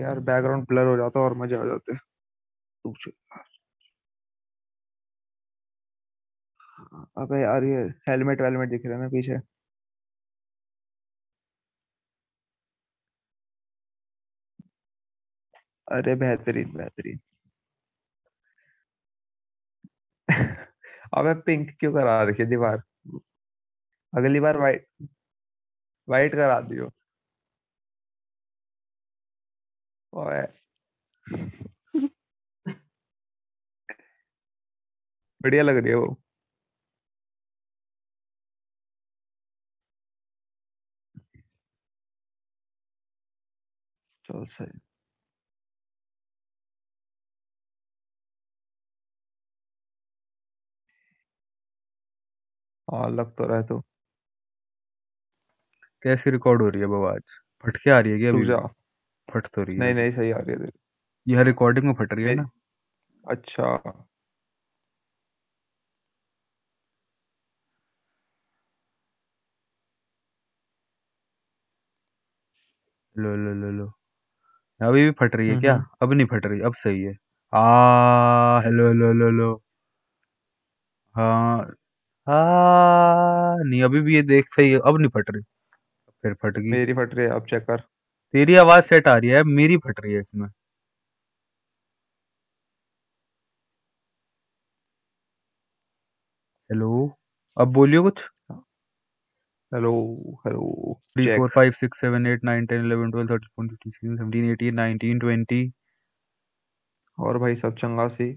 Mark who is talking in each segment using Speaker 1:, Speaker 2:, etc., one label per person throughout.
Speaker 1: यार background blur हो जाता और मज़े आ जाते रुक अबे यार ये हेलमेट वेलमेट दिख रहा है ना पीछे। अरे बेहतरीन बेहतरीन। अबे पिंक क्यों करा रखी दीवार? अगली बार वाइट वाइट करा दियो। ओए बढ़िया लग रही है वो। चल सही। हाँ लग तो रहा है तो।
Speaker 2: कैसी रिकॉर्ड हो रही है अब आज? फटके आ रही है क्या
Speaker 1: रुक
Speaker 2: अभी
Speaker 1: जा
Speaker 2: फट तो रही है।
Speaker 1: नहीं नहीं सही आ रही है तेरी
Speaker 2: यह रिकॉर्डिंग में फट रही है ना?
Speaker 1: अच्छा।
Speaker 2: लो लो लो लो। अभी भी फट रही है
Speaker 1: हम्म
Speaker 2: क्या?
Speaker 1: हम्म
Speaker 2: अब नहीं फट रही अब सही है। आ हेलो हेलो हेलो हेलो हाँ आ नहीं अभी भी ये देख सही है अब नहीं फट रही। फिर फट गई।
Speaker 1: मेरी फट रही है अब चेक कर।
Speaker 2: तेरी आवाज़ सेट आ रही है मेरी फट रही है इसमें। हेलो अब बोलियो कुछ?
Speaker 1: Hello
Speaker 2: hello three
Speaker 1: four
Speaker 2: five six seven eight nine ten eleven twelve thirteen fourteen fifteen sixteen seventeen eighteen nineteen twenty
Speaker 1: और भाई सब चंगा सी।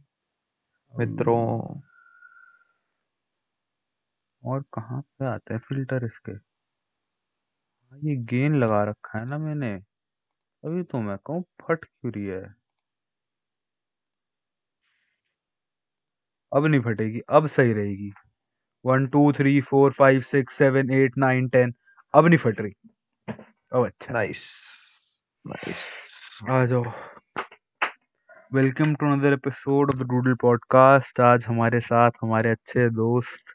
Speaker 1: मित्रों।
Speaker 2: और कहाँ पे आता है फ़िल्टर इसके? हाँ, ये गेन लगा रखा है ना मैंने। अभी तो मैं कहूँ फट क्यों रही है? अब नहीं फटेगी अब सही रहेगी। One two three four five six seven eight nine ten अब नहीं फट रही। अब अच्छा।
Speaker 1: नाइस नाइस
Speaker 2: आ जाओ। Welcome to another episode of the Doodle podcast आज हमारे साथ हमारे अच्छे दोस्त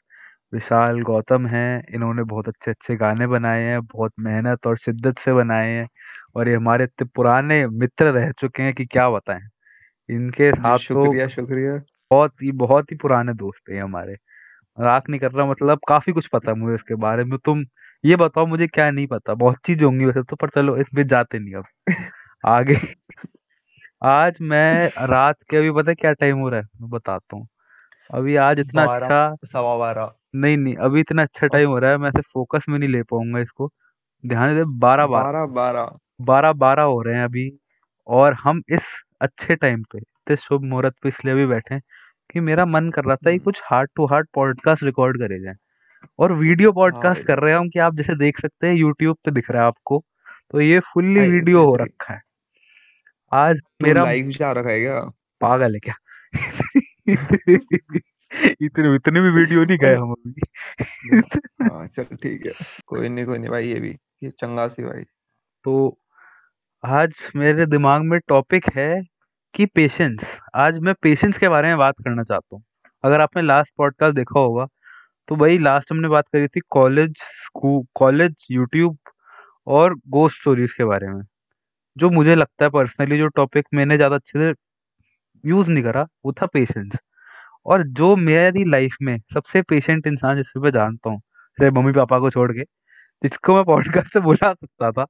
Speaker 2: विशाल गौतम हैं। इन्होंने बहुत अच्छे अच्छे गाने बनाए हैं बहुत मेहनत और शिद्दत से बनाए हैं और ये हमारे इतने पुराने मित्र रह चुके हैं कि क्या बताएँ। इनके साथ तो
Speaker 1: शुक्रिया शुक्रिया।
Speaker 2: बहुत ही बहुत ही पुराने दोस्त हैं हमारे। मज़ाक नहीं कर रहा मतलब काफ़ी कुछ पता है मुझे इसके बारे में। तुम ये बताओ मुझे क्या नहीं पता। बहुत चीज़ होंगी वैसे तो पर चलो इसमें जाते नहीं अब। आगे। आज मैं रात के अभी पता है क्या टाइम हो रहा है? मैं बताता हूँ। अभी आज इतना अच्छा
Speaker 1: सवा बारह।
Speaker 2: नहीं नहीं अभी इतना अच्छा
Speaker 1: और
Speaker 2: टाइम हो रहा है मैं ऐसे फोकस में नहीं ले पाऊँगा इसको। ध्यान दे बारह बारह
Speaker 1: बारह। बारह
Speaker 2: बारह हो रहे हैं अभी और हम इस अच्छे टाइम पे इतने शुभ मुहूर्त पे इसलिए भी बैठे हैं कि मेरा मन कर रहा था कि
Speaker 1: हम्म,
Speaker 2: कुछ heart to heart podcast record करे जाए। और वीडियो
Speaker 1: हाँ।
Speaker 2: पॉडकास्ट
Speaker 1: भाई
Speaker 2: कर रहे हैं हम कि आप जैसे देख सकते हैं यूट्यूब पे दिख रहा है आपको तो ये फुल्ली वीडियो हो रखा है। आज
Speaker 1: तू
Speaker 2: मेरा
Speaker 1: लाइव जा रखा है क्या?
Speaker 2: पागल है क्या? इतने इतने भी वीडियो नहीं गए हम अभी।
Speaker 1: हाँ चल ठीक है। कोई नहीं कोई नहीं भाई ये भी ये चंगा सी भाई।
Speaker 2: तो आज मेरे दिमाग में टॉपिक है कि पेशेंस आज मैं पेशेंस के बारे में बात करना चाहता हूँ। अगर आपने लास्ट पॉडकास्ट देखा होगा तो भाई लास्ट हमने बात करी थी कॉलेज स्कूल कॉलेज यूट्यूब और गोस्ट स्टोरीज के बारे में। जो मुझे लगता है पर्सनली जो टॉपिक मैंने ज़्यादा अच्छे से यूज़ नहीं करा वो था पेशेंस और जो मेरी लाइफ में सबसे पेशेंट इंसान जिसको मैं जानता हूँ सिर्फ़ मम्मी पापा को छोड़ के जिसको मैं पॉडकास्ट से बुला सकता था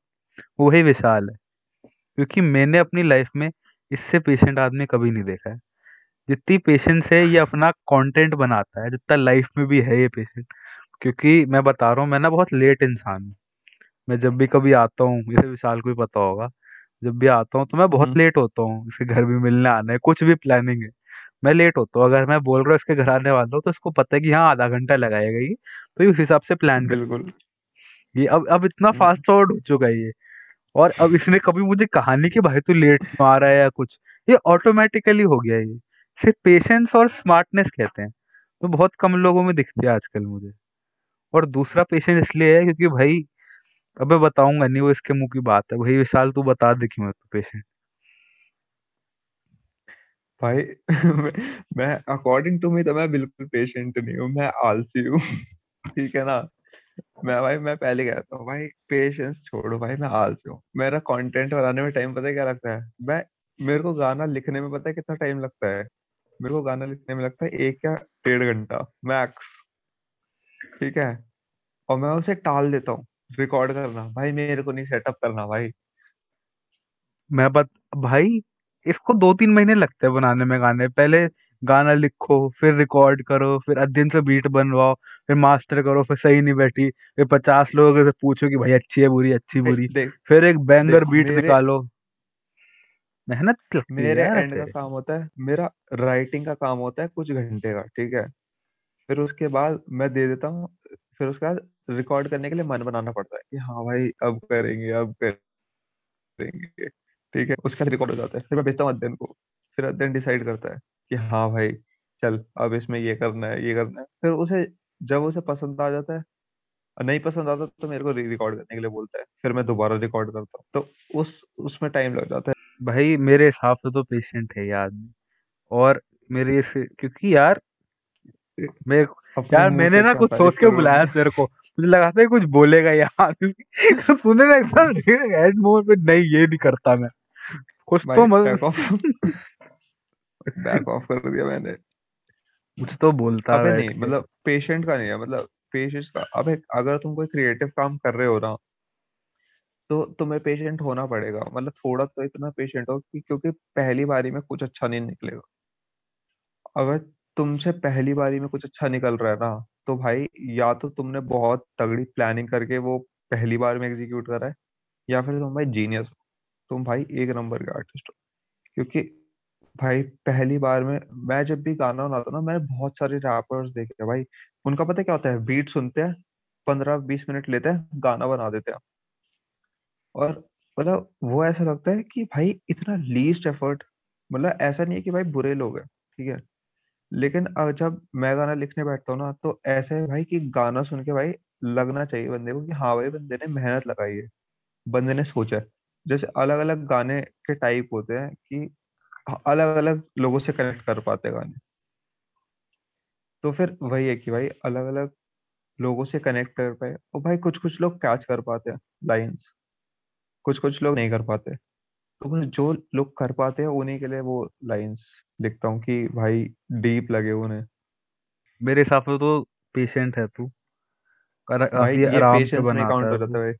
Speaker 2: वो ही विशाल है। क्योंकि मैंने अपनी लाइफ में इससे पेशेंट आदमी कभी नहीं देखा है। जितनी पेशेंस है ये अपना कंटेंट बनाता है जितना लाइफ में भी है ये पेशेंट क्योंकि मैं बता रहा हूँ मैं ना बहुत लेट इंसान हूँ। मैं जब भी कभी आता हूँ जैसे विशाल को भी पता होगा जब भी आता हूँ तो मैं बहुत
Speaker 1: हम्म।
Speaker 2: लेट होता हूँ इसके घर भी मिलने आना है कुछ भी प्लानिंग है। मैं लेट होता हूँ अगर मैं बोल रहा हूँ इसके घर आने वाला हूँ तो इसको पता है कि हाँ आधा घंटा लगाएगा ये। तो ये उस हिसाब से प्लान
Speaker 1: बिल्कुल।
Speaker 2: ये अब अब इतना
Speaker 1: हम्म,
Speaker 2: फास्ट फॉरवर्ड हो चुका है ये। और अब इसने कभी मुझे कहा नहीं कि भाई तू लेट आ रहा है या कुछ। ये ऑटोमेटिकली हो गया ये। सिर्फ़ पेशेंस और स्मार्टनेस कहते हैं। तो बहुत कम लोगों में दिखती है आजकल मुझे। और दूसरा पेशेंस इसलिए है क्योंकि भाई अब मैं बताऊँगा नहीं वो इसके मुँह की बात है। भाई विशाल तू बता दे क्यों है तू पेशेंट
Speaker 1: भाई, मैं अकॉर्डिंग टू मी तो मैं बिल्कुल पेशेंट नहीं हूँ, मैं आलसी हूँ, ठीक है ना? मैं भाई, मैं पहले कहता हूँ, भाई पेशेंस छोड़ो भाई, मैं आलसी हूँ। मेरा कंटेंट बनाने में टाइम पता है क्या लगता है? मैं, मेरे को गाना लिखने में पता है कितना टाइम लगता है? मेरे को गाना लिखने में लगता है एक या डेढ़ घंटा मैक्स ठीक है? और मैं उसे टाल देता हूँ रिकॉर्ड करना, भाई, मेरे को नहीं सेटअप करना भाई।
Speaker 2: मैं बत, भाई इसको दो तीन महीने लगते हैं बनाने में गाने। पहले गाना लिखो फिर रिकॉर्ड करो फिर अध्ययन से बीट बनवाओ फिर मास्टर करो फिर सही नहीं बैठी फिर पचास लोगों से पूछो कि भाई अच्छी है बुरी अच्छी बुरी।
Speaker 1: देख
Speaker 2: फिर एक बैंगर बीट निकालो। मेहनत लगती है
Speaker 1: मेरे एंड का काम होता है मेरा राइटिंग का काम होता है कुछ घंटे का ठीक है? फिर उसके बाद मैं दे देता हूँ फिर उसके बाद रिकॉर्ड करने के लिए मन बनाना पड़ता है कि हाँ भाई अब करेंगे अब करेंगे। ठीक है उसके रिकॉर्ड हो जाता है। फिर मैं भेजता हूँ अध्ययन को। फिर अध्ययन डिसाइड करता है कि हाँ भाई चल अब इसमें ये करना है ये करना है। फिर उसे जब उसे पसंद आ जाता है नहीं पसंद आता तो मेरे को रिकॉर्ड करने के लिए बोलता है। फिर मैं दोबारा रिकॉर्ड करता हूँ। तो उस उसमें टाइम लग जाता है।
Speaker 2: भाई मेरे हिसाब से तो पेशेंट है ये आदमी। और मेरे से क्योंकि यार मैं यार मैंने ना कुछ सोच के बुलाया तेरे को। मुझे लगा था कुछ बोलेगा यार। तूने ना एकदम पे नहीं ये नहीं करता मैं। कुछ तो मत
Speaker 1: बैक ऑफ़ बैक ऑफ़ कर दिया मैंने
Speaker 2: कुछ तो बोलता है
Speaker 1: अबे नहीं मतलब पेशेंट का नहीं है मतलब पेशेंस का अबे अगर तुम कोई क्रिएटिव काम कर रहे हो ना तो तुम्हें पेशेंट होना पड़ेगा। मतलब थोड़ा तो इतना पेशेंट हो कि क्योंकि पहली बारी में कुछ अच्छा नहीं निकलेगा। अगर तुमसे पहली बारी में कुछ अच्छा निकल रहा है ना तो भाई या तो तुमने बहुत तगड़ी प्लानिंग करके वो पहली बार में एग्जीक्यूट करा है या फिर तुम भाई जीनियस हो। तुम भाई एक नंबर के आर्टिस्ट हो। क्योंकि भाई पहली बार में, मैं जब भी गाना बनाता ना मैंने बहुत सारे रैपर्स देखे भाई। उनका पता क्या होता है? बीट सुनते हैं, पंद्रह बीस मिनट लेते हैं, गाना बना देते हैं। और मतलब वो ऐसा लगता है कि भाई इतना लीस्ट एफर्ट मतलब ऐसा नहीं है कि भाई बुरे लोग हैं, ठीक है? लेकिन जब मैं गाना लिखने बैठता हूँ ना तो ऐसा है भाई कि गाना सुन के भाई लगना चाहिए बंदे को कि हाँ भाई बंदे ने मेहनत लगाई है, बंदे ने सोचा है। जैसे अलग अलग गाने के टाइप होते हैं कि अलग अलग लोगों से कनेक्ट कर पाते गाने। तो फिर वही है कि भाई अलग अलग लोगों से कनेक्ट कर पाए और भाई कुछ कुछ लोग कैच कर पाते हैं लाइंस कुछ कुछ लोग नहीं कर पाते। तो बस जो लोग कर पाते हैं उन्हीं के लिए वो लाइंस लिखता हूँ कि भाई डीप लगे उन्हें।
Speaker 2: मेरे हिसाब से तो पेशेंट है तू। कर-
Speaker 1: भाई ये पेशेंस में काउंट
Speaker 2: है
Speaker 1: हो जाता है भाई।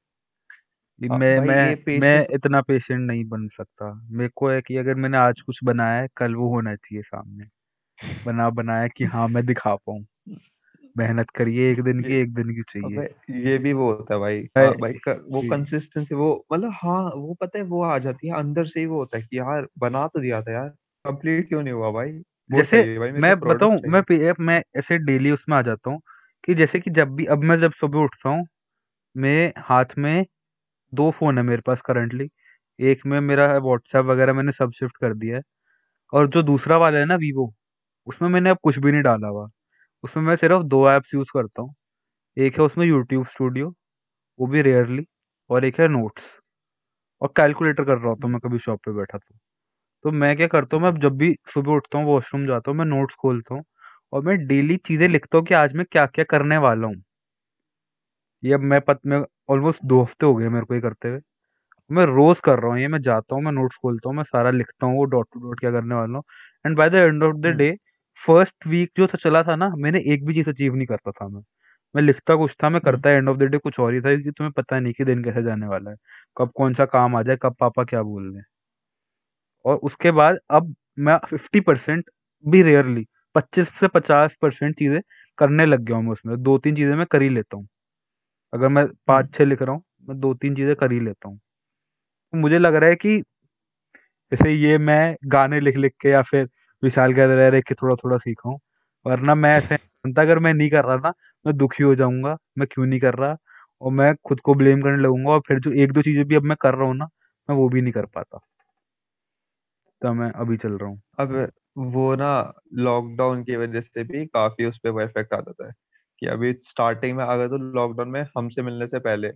Speaker 2: कि
Speaker 1: अ,
Speaker 2: मैं
Speaker 1: भाई
Speaker 2: मैं
Speaker 1: ये
Speaker 2: मैं
Speaker 1: पेशेंस
Speaker 2: इतना पेशेंट नहीं बन सकता। मेरे को है कि अगर मैंने आज कुछ बनाया है कल वो होना चाहिए सामने। बना बनाया कि हाँ मैं दिखा पाऊँ। मेहनत करिए एक दिन
Speaker 1: ये
Speaker 2: की एक दिन की चाहिए।
Speaker 1: अबे ये भी वो होता है भाई।
Speaker 2: है
Speaker 1: हाँ भाई क, वो
Speaker 2: कि
Speaker 1: कंसिस्टेंसी वो मतलब हाँ वो पता है वो आ जाती है अंदर से ही वो होता है कि यार बना तो दिया था यार कंप्लीट क्यों नहीं हुआ भाई? वो
Speaker 2: जैसे
Speaker 1: चाहिए भाई मेरे को
Speaker 2: मैं
Speaker 1: प्रोडक्ट
Speaker 2: बताऊँ मैं
Speaker 1: चाहिए।
Speaker 2: पे- मैं ऐसे डेली उसमें आ जाता हूँ कि जैसे कि जब भी अब मैं जब सुबह उठता हूँ मैं हाथ में दो फ़ोन है मेरे पास करंटली एक में मेरा व्हाट्सएप वगैरह मैंने सब शिफ्ट कर दिया है। और जो दूसरा वाला है ना वीवो उसमें मैंने अब कुछ भी नहीं डाला हुआ। उसमें मैं सिर्फ़ दो ऐप्स यूज़ करता हूँ। एक है उसमें यूट्यूब स्टूडियो वो भी रेयरली और एक है नोट्स और कैलकुलेटर कर रहा होता हूँ मैं कभी शॉप पे बैठा तो। तो मैं क्या करता हूँ, मैं जब भी सुबह उठता हूँ वॉशरूम जाता हूँ, मैं नोट्स खोलता हूँ, और मैं डेली चीज़ें लिखता हूँ कि आज मैं क्या क्या करने वाला हूँ। ये अब मैं पत, मैं ऑलमोस्ट दो हफ़्ते हो गए मेरे को ये करते हुए। मैं रोज कर रहा हूँ ये मैं जाता हूँ मैं नोट्स खोलता हूँ मैं सारा लिखता हूँ वो डॉट टू डॉट क्या करने वाला हूँ। And by the end of
Speaker 1: the
Speaker 2: day first week जो था चला था ना मैंने एक भी चीज़ अचीव नहीं करता था मैं। मैं लिखता कुछ था मैं
Speaker 1: हम्म।
Speaker 2: करता एंड ऑफ़ द डे कुछ और ही था कि तुम्हें पता नहीं कि दिन कैसे जाने वाला है। कब कौन सा काम आ जाए कब पापा क्या बोल रहे हैं। और उसके बाद अब मैं फिफ्टी परसेंट भी रेयरली पच्चीस से पचास परसेंट चीज़ें करने लग गया हूँ मैं उसमें। दो तीन चीज़ें मैं कर ही लेता हूँ। अगर मैं
Speaker 1: हम्म।
Speaker 2: पाँच छह लिख रहा हूँ मैं दो तीन चीज़ें कर ही लेता हूँ। तो मुझे लग रहा है कि जैसे ये मैं गाने लिख लिख के या फिर विशाल के रह रह के थोड़ा थोड़ा सीखा हूँ। वरना मैं ऐसे बनता अगर मैं नहीं कर रहा ना मैं दुखी हो जाऊँगा मैं क्यों नहीं कर रहा? और मैं खुद को ब्लेम करने लगूँगा और फिर जो एक दो चीज़ें भी अब मैं कर रहा हूँ ना मैं वो भी नहीं कर पाता। तो मैं अभी चल रहा हूँ।
Speaker 1: अब वो ना लॉकडाउन की वजह से भी काफ़ी उस पर वो इफ़ेक्ट आ जाता है। कि अभी स्टार्टिंग में अगर तो लॉकडाउन में हमसे मिलने से पहले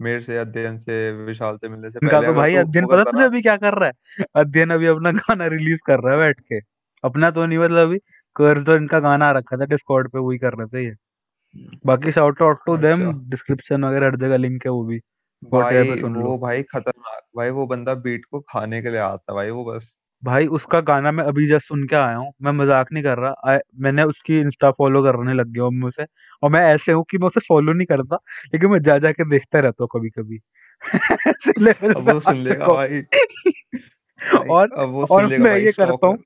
Speaker 1: मेरे से अध्ययन से विशाल से मिलने से
Speaker 2: इनका
Speaker 1: पहले
Speaker 2: तो भाई
Speaker 1: तू
Speaker 2: अध्ययन पता तुझे अभी क्या कर रहा है? अध्ययन अभी अपना गाना रिलीज़ कर रहा है बैठ के। अपना तो नहीं मतलब अभी कर्ज तो इनका गाना आ रखा था डिस्कॉर्ड पे वही कर रहे थे ये। बाकी shout out to
Speaker 1: them
Speaker 2: description वगैरह हर जगह लिंक है वो भी।
Speaker 1: भाई वो भाई खतरनाक भाई वो बंदा बीट को खाने के लिए आता भाई वो बस।
Speaker 2: भाई उसका गाना मैं अभी जस्ट सुन के आया हूँ मैं मज़ाक नहीं कर रहा मैंने उसकी इंस्टा फॉलो करने लग गया हूँ मैं उसे और मैं ऐसे हूँ कि मैं उसे फॉलो नहीं करता लेकिन मैं जा जा के देखता रहता हूँ कभी कभी ऐसे लेवल
Speaker 1: अब
Speaker 2: पे
Speaker 1: वो
Speaker 2: आ
Speaker 1: सुन लेगा
Speaker 2: चुका
Speaker 1: भाई।
Speaker 2: हूँ
Speaker 1: भाई
Speaker 2: और
Speaker 1: अब वो सुन
Speaker 2: और
Speaker 1: लेगा
Speaker 2: मैं
Speaker 1: भाई
Speaker 2: ये करता हूँ।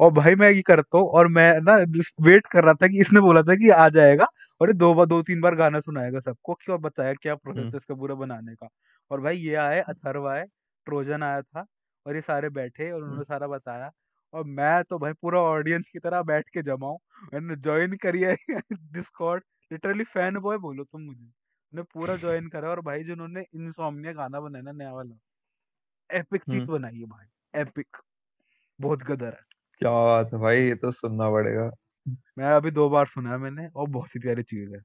Speaker 2: और भाई मैं ये करता हूँ और मैं ना वेट कर रहा था कि इसने बोला था कि आ जाएगा और ये दो बार दो तीन बार गाना सुनाएगा सबको कि और बताया क्या प्रोसेस
Speaker 1: हम्म
Speaker 2: है इसका पूरा बनाने का। और भाई ये आए अथर्व आए ट्रोजन आया था और ये सारे बैठे और
Speaker 1: हम्म।
Speaker 2: उन्होंने सारा बताया और मैं तो भाई पूरा ऑडियंस की तरह बैठ के जमा मैंने ज्वाइन करी है डिस्कॉर्ड लिटरली फ़ैन बॉय बोलो तुम मुझे। मैंने पूरा ज्वाइन करा और भाई जिन्होंने इनसोम्निया गाना बनाया ना नया वाला एपिक चीज़
Speaker 1: हम्म,
Speaker 2: बनाई है भाई एपिक बहुत गदर है।
Speaker 1: क्या बात है भाई ये तो सुनना पड़ेगा।
Speaker 2: मैं अभी दो बार सुना है मैंने और बहुत ही प्यारी चीज़ है।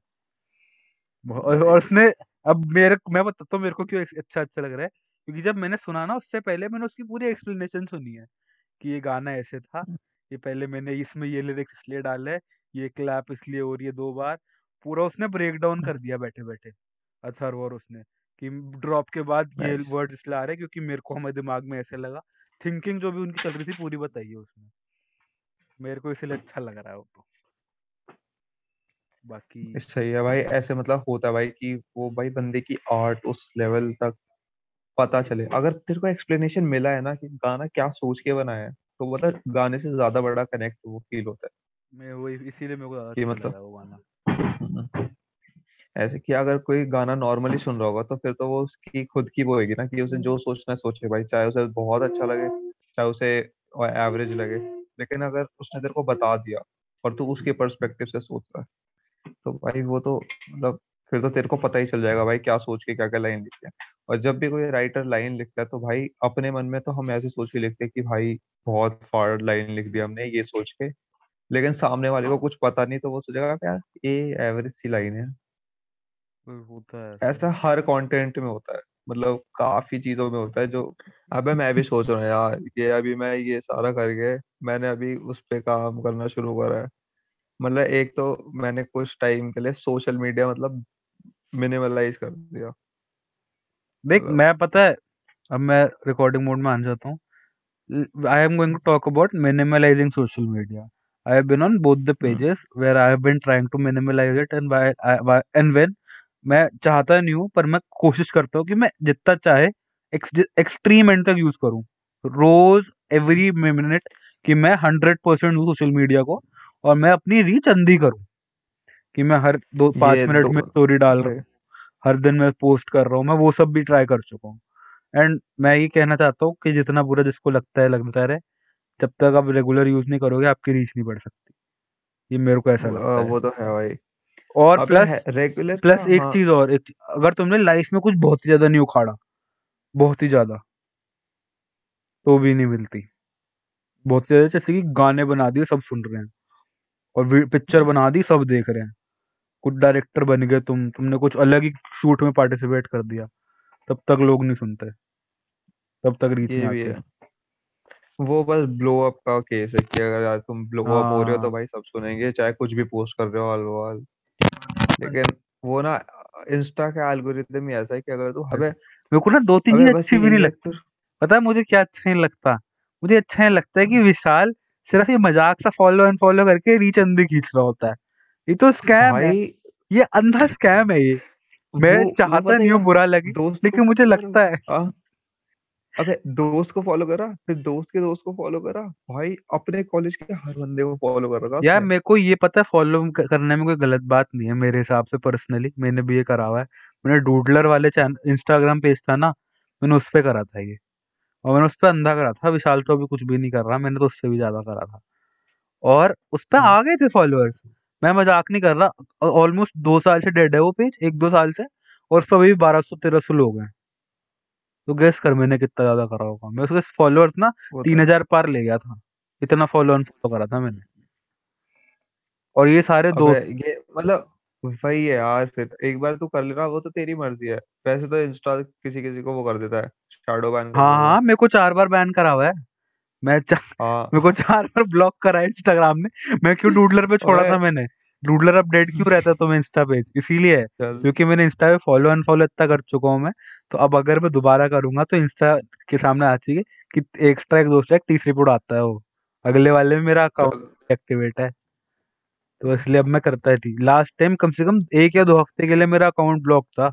Speaker 2: और और उसने अब मेरे मैं बताता हूँ मेरे को क्यों अच्छा अच्छा लग रहा है। क्योंकि जब मैंने सुना ना उससे पहले मैंने उसकी पूरी एक्सप्लेनेशन सुनी है कि ये गाना ऐसे था ये पहले मैंने इसमें ये लिरिक्स इसलिए डाले है ये क्लैप इसलिए हो रही है दो बार पूरा उसने ब्रेक डाउन कर दिया बैठे बैठे अथर्व और उसने कि ड्रॉप के बाद ये वर्ड इसलिए आ रहे हैं क्योंकि मेरे को हमारे दिमाग में ऐसे लगा थिंकिंग जो भी उनकी चल रही थी पूरी बताई है उसने। मेरे को इसलिए अच्छा लग रहा है वो तो। बाकी
Speaker 1: सही है भाई ऐसे मतलब होता है भाई कि वो भाई बंदे की आर्ट उस लेवल तक पता चले। अगर तेरे को एक्सप्लेनेशन मिला है ना कि गाना क्या सोच के बनाया है तो मतलब गाने से ज़्यादा बड़ा कनेक्ट वो फील होता है।
Speaker 2: मैं वो इसीलिए मेरे को ज़्यादा
Speaker 1: कि
Speaker 2: अच्छा
Speaker 1: मतलब
Speaker 2: वो गाना।
Speaker 1: ऐसे कि अगर कोई गाना नॉर्मली सुन रहा होगा तो फिर तो वो उसकी खुद की वो होगी ना कि उसे जो सोचना है सोचे भाई चाहे उसे बहुत अच्छा लगे चाहे उसे एवरेज लगे। लेकिन अगर उसने तेरे को बता दिया और तू उसके पर्सपेक्टिव से सोच रहा है तो भाई वो तो मतलब फिर तो तेरे को पता ही चल जाएगा भाई क्या सोच के क्या क्या लाइन लिखते हैं। और जब भी कोई राइटर लाइन लिखता है तो भाई अपने मन में तो हम ऐसे सोच के लिखते हैं कि भाई बहुत फाड़ लाइन लिख दिया हमने ये सोच के। लेकिन सामने वाले को कुछ पता नहीं तो वो सोचेगा "क्या यार ये एवरेज सी लाइन है।
Speaker 2: होता है ऐसा
Speaker 1: ऐसा हर कंटेंट में होता है मतलब काफ़ी चीज़ों में होता है जो अबे मैं भी सोच रहा हूँ यार ये अभी मैं ये सारा करके मैंने अभी उस पर काम करना शुरू करा है। मतलब एक तो मैंने कुछ टाइम के लिए सोशल मीडिया मतलब मिनिमलाइज कर दिया
Speaker 2: देख
Speaker 1: मतलब
Speaker 2: मैं पता है अब मैं रिकॉर्डिंग मोड में आ जाता हूँ I am going to talk about minimalizing social media. I have been on both the
Speaker 1: hmm,
Speaker 2: pages where I have been trying to minimalize it and why, I, why and when मैं चाहता नहीं हूँ पर मैं कोशिश करता हूँ कि मैं जितना चाहे एक्सट्रीम एंड तक यूज़ करूँ रोज एवरी मिनट कि मैं हंड्रेड परसेंट हूँ सोशल मीडिया को और मैं अपनी रीच अंधी करूँ कि मैं हर दो पाँच
Speaker 1: ये
Speaker 2: मिनट
Speaker 1: दो
Speaker 2: में स्टोरी डाल रहा हूँ हर दिन मैं पोस्ट कर रहा हूँ मैं वो सब भी ट्राई कर चुका हूँ। एंड मैं ये कहना चाहता हूँ कि जितना बुरा जिसको लगता है लगता रहे। जब तक आप रेगुलर यूज़ नहीं करोगे आपकी रीच नहीं बढ़ सकती। ये मेरे को ऐसा
Speaker 1: वो
Speaker 2: लगता है।
Speaker 1: वो तो है भाई।
Speaker 2: और प्लस
Speaker 1: है रेगुलर
Speaker 2: प्लस एक
Speaker 1: हाँ
Speaker 2: चीज़ और एक अगर तुमने लाइफ में कुछ बहुत ही ज़्यादा नहीं उखाड़ा बहुत ही ज़्यादा तो भी नहीं मिलती। बहुत से ज़्यादा जैसे कि गाने बना दिए सब सुन रहे हैं। और पिक्चर बना दी सब देख रहे हैं। कुछ डायरेक्टर बन गए तुम तुमने कुछ अलग ही शूट में पार्टिसिपेट कर दिया। तब तक लोग नहीं सुनते। तब तक रीच नहीं
Speaker 1: भी
Speaker 2: आती।
Speaker 1: है। वो बस ब्लो अप का केस है कि अगर यार तुम ब्लो अप हो रहे हो तो
Speaker 2: हाँ।
Speaker 1: भाई सब सुनेंगे चाहे कुछ भी पोस्ट कर रहे हो ऑल लेकिन वो ना इंस्टा का एल्गोरिदम ही ऐसा है कि अगर तू अबे
Speaker 2: मेरे को ना दो तीन
Speaker 1: अबे
Speaker 2: चीज़
Speaker 1: बस
Speaker 2: अच्छी भी नहीं
Speaker 1: यही है
Speaker 2: लगती पता है मुझे क्या अच्छा नहीं लगता? मुझे अच्छा नहीं लगता है कि विशाल सिर्फ़ ये मज़ाक सा फॉलो अनफॉलो करके रीच अंदर खींच रहा होता है। ये तो स्कैम है।
Speaker 1: भाई
Speaker 2: ये अंधा स्कैम है ये। मैं
Speaker 1: वो
Speaker 2: चाहता
Speaker 1: पता
Speaker 2: नहीं हूँ बुरा लगे
Speaker 1: दोस्त को
Speaker 2: लेकिन मुझे
Speaker 1: फॉलो
Speaker 2: लगता है।
Speaker 1: अबे दोस्त को फॉलो करा फिर दोस्त के दोस्त को फॉलो करा। भाई अपने कॉलेज के हर बंदे को फॉलो कर रखा
Speaker 2: यार
Speaker 1: उसने।
Speaker 2: मेरे को ये पता है फॉलो करने में कोई गलत बात नहीं है मेरे हिसाब से पर्सनली मैंने भी ये करा हुआ है। मैंने डूडलर वाले चैनल इंस्टाग्राम पेज था ना मैंने उस पे करा था ये। और मैंने उस पे अंधा करा था। विशाल तो अभी कुछ भी नहीं कर रहा मैंने तो उससे भी ज़्यादा करा था। और उस पे
Speaker 1: हम्म,
Speaker 2: आ गए थे फॉलोअर्स मैं मज़ाक नहीं कर रहा ऑलमोस्ट दो साल से डेड है वो पेज एक दो साल से और उस पर अभी बारह सौ तेरह सौ लोग हैं। तो गेस कर मैंने कितना ज़्यादा करा होगा। मैं उसके फॉलोअर्स ना
Speaker 1: वो तो
Speaker 2: तीन
Speaker 1: है।
Speaker 2: हज़ार पार ले गया था। इतना फॉलो अनफॉलो करा था मैंने। और ये सारे
Speaker 1: अबे
Speaker 2: दोस्त
Speaker 1: ये मतलब वही है यार फिर एक बार तू कर लेना वो तो तेरी मर्ज़ी है। वैसे तो इंस्टा किसी किसी को वो कर देता है शैडो बैन कर
Speaker 2: हाँ
Speaker 1: देता है।
Speaker 2: हाँ मेरे को चार बार बैन करा हुआ है। मैं चा, मेरे को
Speaker 1: हाँ
Speaker 2: चार बार ब्लॉक करा है इंस्टाग्राम ने। मैं क्यों डूडलर पे छोड़ा था मैंने? डूडलर अपडेट क्यों रहता है तुम्हें इंस्टा पे? इसीलिए। क्योंकि मैंने इंस्टा पे फॉलो अनफॉलो इतना कर चुका हूँ मैं। तो अब अगर मैं दोबारा करूँगा तो इंस्टा के सामने आती है कि एक्स्ट्रा एक दोस्त एक तीसरी पुट आता है वो। अगले वाले में मेरा अकाउंट एक्टिवेट है। तो इसलिए अब मैं करता ही थी। लास्ट टाइम कम से कम एक या दो हफ़्ते के लिए मेरा अकाउंट ब्लॉक था।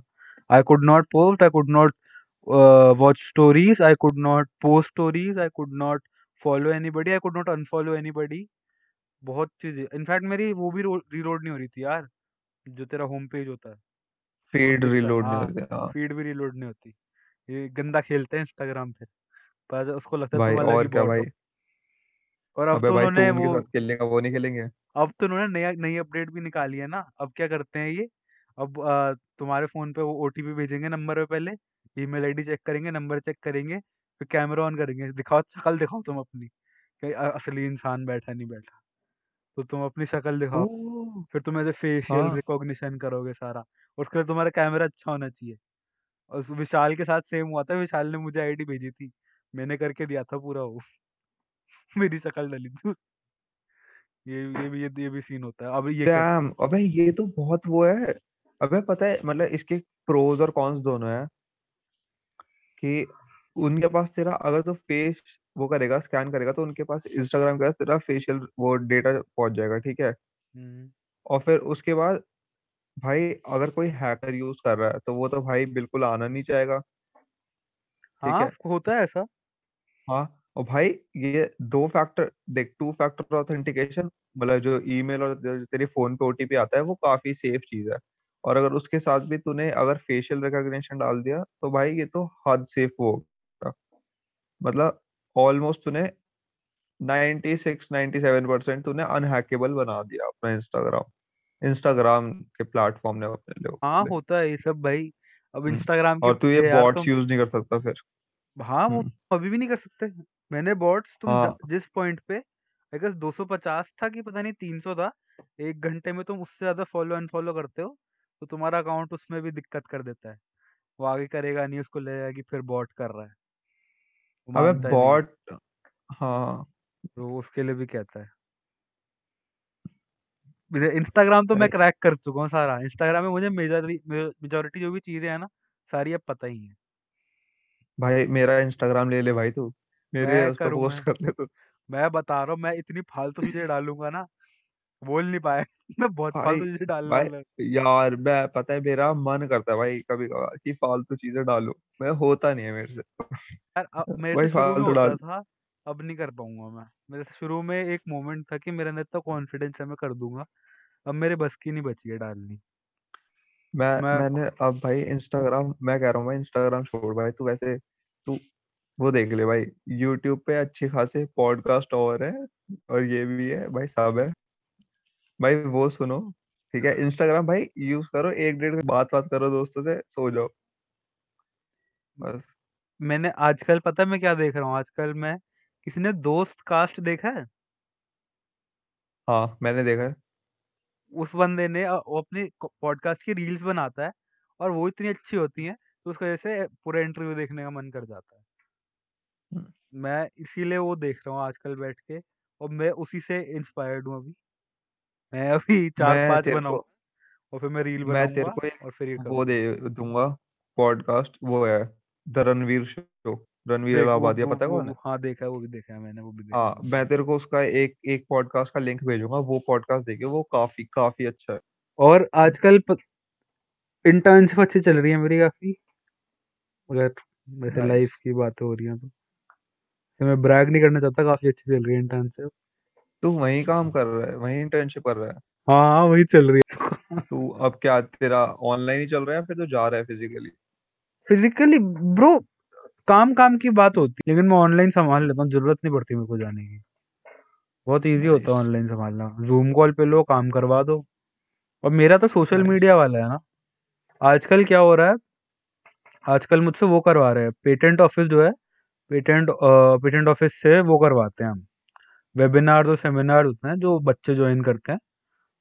Speaker 2: I could not post I could not watch stories I could not post stories I could not follow anybody I could not unfollow anybody बहुत चीज़ें इनफैक्ट मेरी वो भी रीलोड नहीं हो रही थी यार जो तेरा होम पेज होता है।
Speaker 1: फ़ीड
Speaker 2: दिखता है
Speaker 1: रिलोड नहीं
Speaker 2: हाँ
Speaker 1: होते हाँ।
Speaker 2: फ़ीड भी रीलोड नहीं होती। ये गंदा खेलते हैं इंस्टाग्राम पे। पर उसको लगता है
Speaker 1: भाई
Speaker 2: ही
Speaker 1: और क्या
Speaker 2: हो
Speaker 1: भाई?
Speaker 2: और अब तो उन्होंने वो
Speaker 1: साथ खेलेगा वो नहीं खेलेंगे?
Speaker 2: अब तो उन्होंने नया नई अपडेट भी निकाली है ना। अब क्या करते हैं ये? अब तुम्हारे फ़ोन पे वो ओटीपी भेजेंगे नंबर पे पहले। ईमेल आईडी चेक करेंगे नंबर चेक करेंगे। फिर कैमरा ऑन करेंगे दिखाओ शक्ल दिखाओ तुम अपनी कि अ- असली इंसान बैठा नहीं बैठा। तो तुम अपनी शक्ल दिखाओ फिर तुम ऐसे फेशियल
Speaker 1: हाँ।
Speaker 2: रिकॉग्निशन करोगे सारा उसके लिए तुम्हारा कैमरा अच्छा होना चाहिए। और उस विशाल के साथ सेम हुआ था विशाल ने मुझे आईडी भेजी थी मैंने करके दिया था पूरा वो मेरी शक्ल डली थी। ये ये भी ये, ये भी सीन होता है अब ये कर
Speaker 1: डैम अबे ये तो बहुत वो है अबे पता है मतलब इसके प्रोज और कॉन्स दोनों है कि उनके पास तेरा अगर तो फेस वो करेगा स्कैन करेगा तो उनके पास इंस्टाग्राम के तेरा फेशियल वो डेटा पहुँच जाएगा ठीक है?
Speaker 2: हम्म।
Speaker 1: और फिर उसके बाद भाई अगर कोई हैकर यूज़ कर रहा है तो वो तो भाई बिल्कुल आना नहीं चाहेगा। ठीक
Speaker 2: हाँ
Speaker 1: है?
Speaker 2: होता है ऐसा।
Speaker 1: हाँ और भाई ये दो फैक्टर देख टू फैक्टर ऑथेंटिकेशन मतलब जो ईमेल और जो तेरे फ़ोन पे ओटीपी आता है वो काफ़ी सेफ़ चीज़ है। और अगर उसके साथ भी तूने अगर फेशियल रिकॉग्निशन डाल दिया तो भाई ये तो हद सेफ़ होगा मतलब ऑलमोस्ट तूने 96 97 परसेंट तूने अनहैकेबल बना दिया अपना इंस्टाग्राम इंस्टाग्राम के प्लेटफॉर्म ने अपने
Speaker 2: हाँ होता है ये सब भाई। अब
Speaker 1: हम्म,
Speaker 2: इंस्टाग्राम
Speaker 1: और तू ये बॉट्स
Speaker 2: तुम
Speaker 1: यूज़ नहीं कर सकता फिर।
Speaker 2: हाँ वो
Speaker 1: हम्म,
Speaker 2: अभी भी नहीं कर सकते। मैंने बॉट्स तुम
Speaker 1: हाँ।
Speaker 2: जिस पॉइंट पे अगर 250 था कि पता नहीं 300 था एक घंटे में तुम उससे ज़्यादा फॉलो अनफॉलो करते हो तो तुम्हारा अकाउंट उसमें भी दिक्कत कर देता है। वो आगे करेगा नहीं उसको लगेगा कि फिर बॉट कर रहा है। वो
Speaker 1: अबे
Speaker 2: मानता ही नहीं है।
Speaker 1: बॉट हाँ।
Speaker 2: तो वो उसके लिए भी कहता है। इंस्टाग्राम तो मैं क्रैक कर चुका हूँ सारा। इंस्टाग्राम में मुझे मेजोरिटी जो भी चीज़ें हैं ना सारी अब पता ही है।
Speaker 1: भाई मेरा इंस्टाग्राम ले ले भाई तू। मेरे
Speaker 2: मैं
Speaker 1: उस पर
Speaker 2: करूँ मैं?
Speaker 1: पोस्ट कर ले तू।
Speaker 2: मैं बता रहा हूँ मैं इतनी फालतू चीज़ें डालूँगा ना बोल नहीं पाया। मैं बहुत
Speaker 1: भाई
Speaker 2: फालतू चीज़ें डालने
Speaker 1: भाई
Speaker 2: वाला
Speaker 1: यार मैं पता है मेरा मन करता है भाई कभी कभार कि फालतू चीज़ें डालूं मैं होता नहीं है मेरे से।
Speaker 2: यार अब मेरे से
Speaker 1: भाई
Speaker 2: शुरू में
Speaker 1: फालतू
Speaker 2: होता
Speaker 1: डाल
Speaker 2: था अब नहीं कर पाऊँगा मैं। मेरे से शुरू में एक मोमेंट था कि मेरे अंदर इतना कॉन्फिडेंस है मैं कर दूँगा। अब मेरे बस की नहीं बची है डालनी।
Speaker 1: मैं
Speaker 2: मैं
Speaker 1: मैंने अब भाई इंस्टाग्राम मैं कह रहा हूँ भाई इंस्टाग्राम छोड़ भाई तू वैसे तू वो देख ले भाई यूट्यूब पे अच्छे खासे पॉडकास्ट और है और ये भी है भाई सब है। भाई वो सुनो ठीक है? इंस्टाग्राम भाई यूज़ करो एक डेढ़ बात बात करो दोस्तों से सो जाओ। बस।
Speaker 2: मैंने आजकल पता है मैं क्या देख रहा हूँ? आजकल मैं किसी ने दोस्त कास्ट देखा है?
Speaker 1: हाँ मैंने देखा है।
Speaker 2: उस बंदे ने अ, वो अपनी पॉडकास्ट की रील्स बनाता है और वो इतनी अच्छी होती हैं तो उसकी वजह से पूरा इंटरव्यू देखने का मन कर जाता है।
Speaker 1: हम्म,
Speaker 2: मैं इसीलिए वो देख रहा हूँ आजकल बैठ के और मैं उसी से इंस्पायर्ड हूँ अभी। मैं अभी चार
Speaker 1: मैं
Speaker 2: पाँच
Speaker 1: तेरे
Speaker 2: और फिर मैं रील
Speaker 1: मैं तेरे
Speaker 2: बनाऊँगा
Speaker 1: को एक
Speaker 2: और फिर ये
Speaker 1: वो
Speaker 2: करूँगा।
Speaker 1: दे दूँगा पॉडकास्ट वो है द रणवीर शो। रणवीर
Speaker 2: देख वो
Speaker 1: इलाहाबादिया
Speaker 2: वो,
Speaker 1: पता है
Speaker 2: वो,
Speaker 1: कौन है
Speaker 2: वो हाँ? देखा है वो भी देखा है मैंने वो भी देखा
Speaker 1: हाँ
Speaker 2: है।
Speaker 1: मैं तेरे को उसका एक एक पॉडकास्ट का लिंक भेजूँगा वो पॉडकास्ट देखिए वो काफ़ी काफ़ी अच्छा है।
Speaker 2: और आजकल इंटर्नशिप अच्छी चल रही है मेरी काफ़ी। अगर वैसे लाइफ की बातें हो रही हैं तो। तो मैं ब्रैग नहीं करना चाहता काफ़ी अच्छी चल रही है इंटर्नशिप।
Speaker 1: तू वहीं काम कर रहा है वहीं इंटर्नशिप कर रहा है।
Speaker 2: हाँ हाँ वही चल रही है।
Speaker 1: तू अब क्या तेरा ऑनलाइन ही चल रहा है फिर तू जा रहा है फिजिकली
Speaker 2: फिजिकली ब्रो काम काम की बात होती है लेकिन मैं ऑनलाइन संभाल लेता हूँ ज़रूरत नहीं पड़ती मेरे को जाने की। बहुत इजी होता है ऑनलाइन संभालना। जूम कॉल पे लो काम करवा दो। और मेरा तो सोशल मीडिया वाला है ना। आजकल क्या हो रहा है आजकल मुझसे वो करवा रहे हैं। पेटेंट ऑफ़िस जो है पेटेंट पेटेंट ऑफ़िस से वो करवाते हैं हम। वेबिनार और सेमिनार होते हैं जो बच्चे ज्वाइन करते हैं।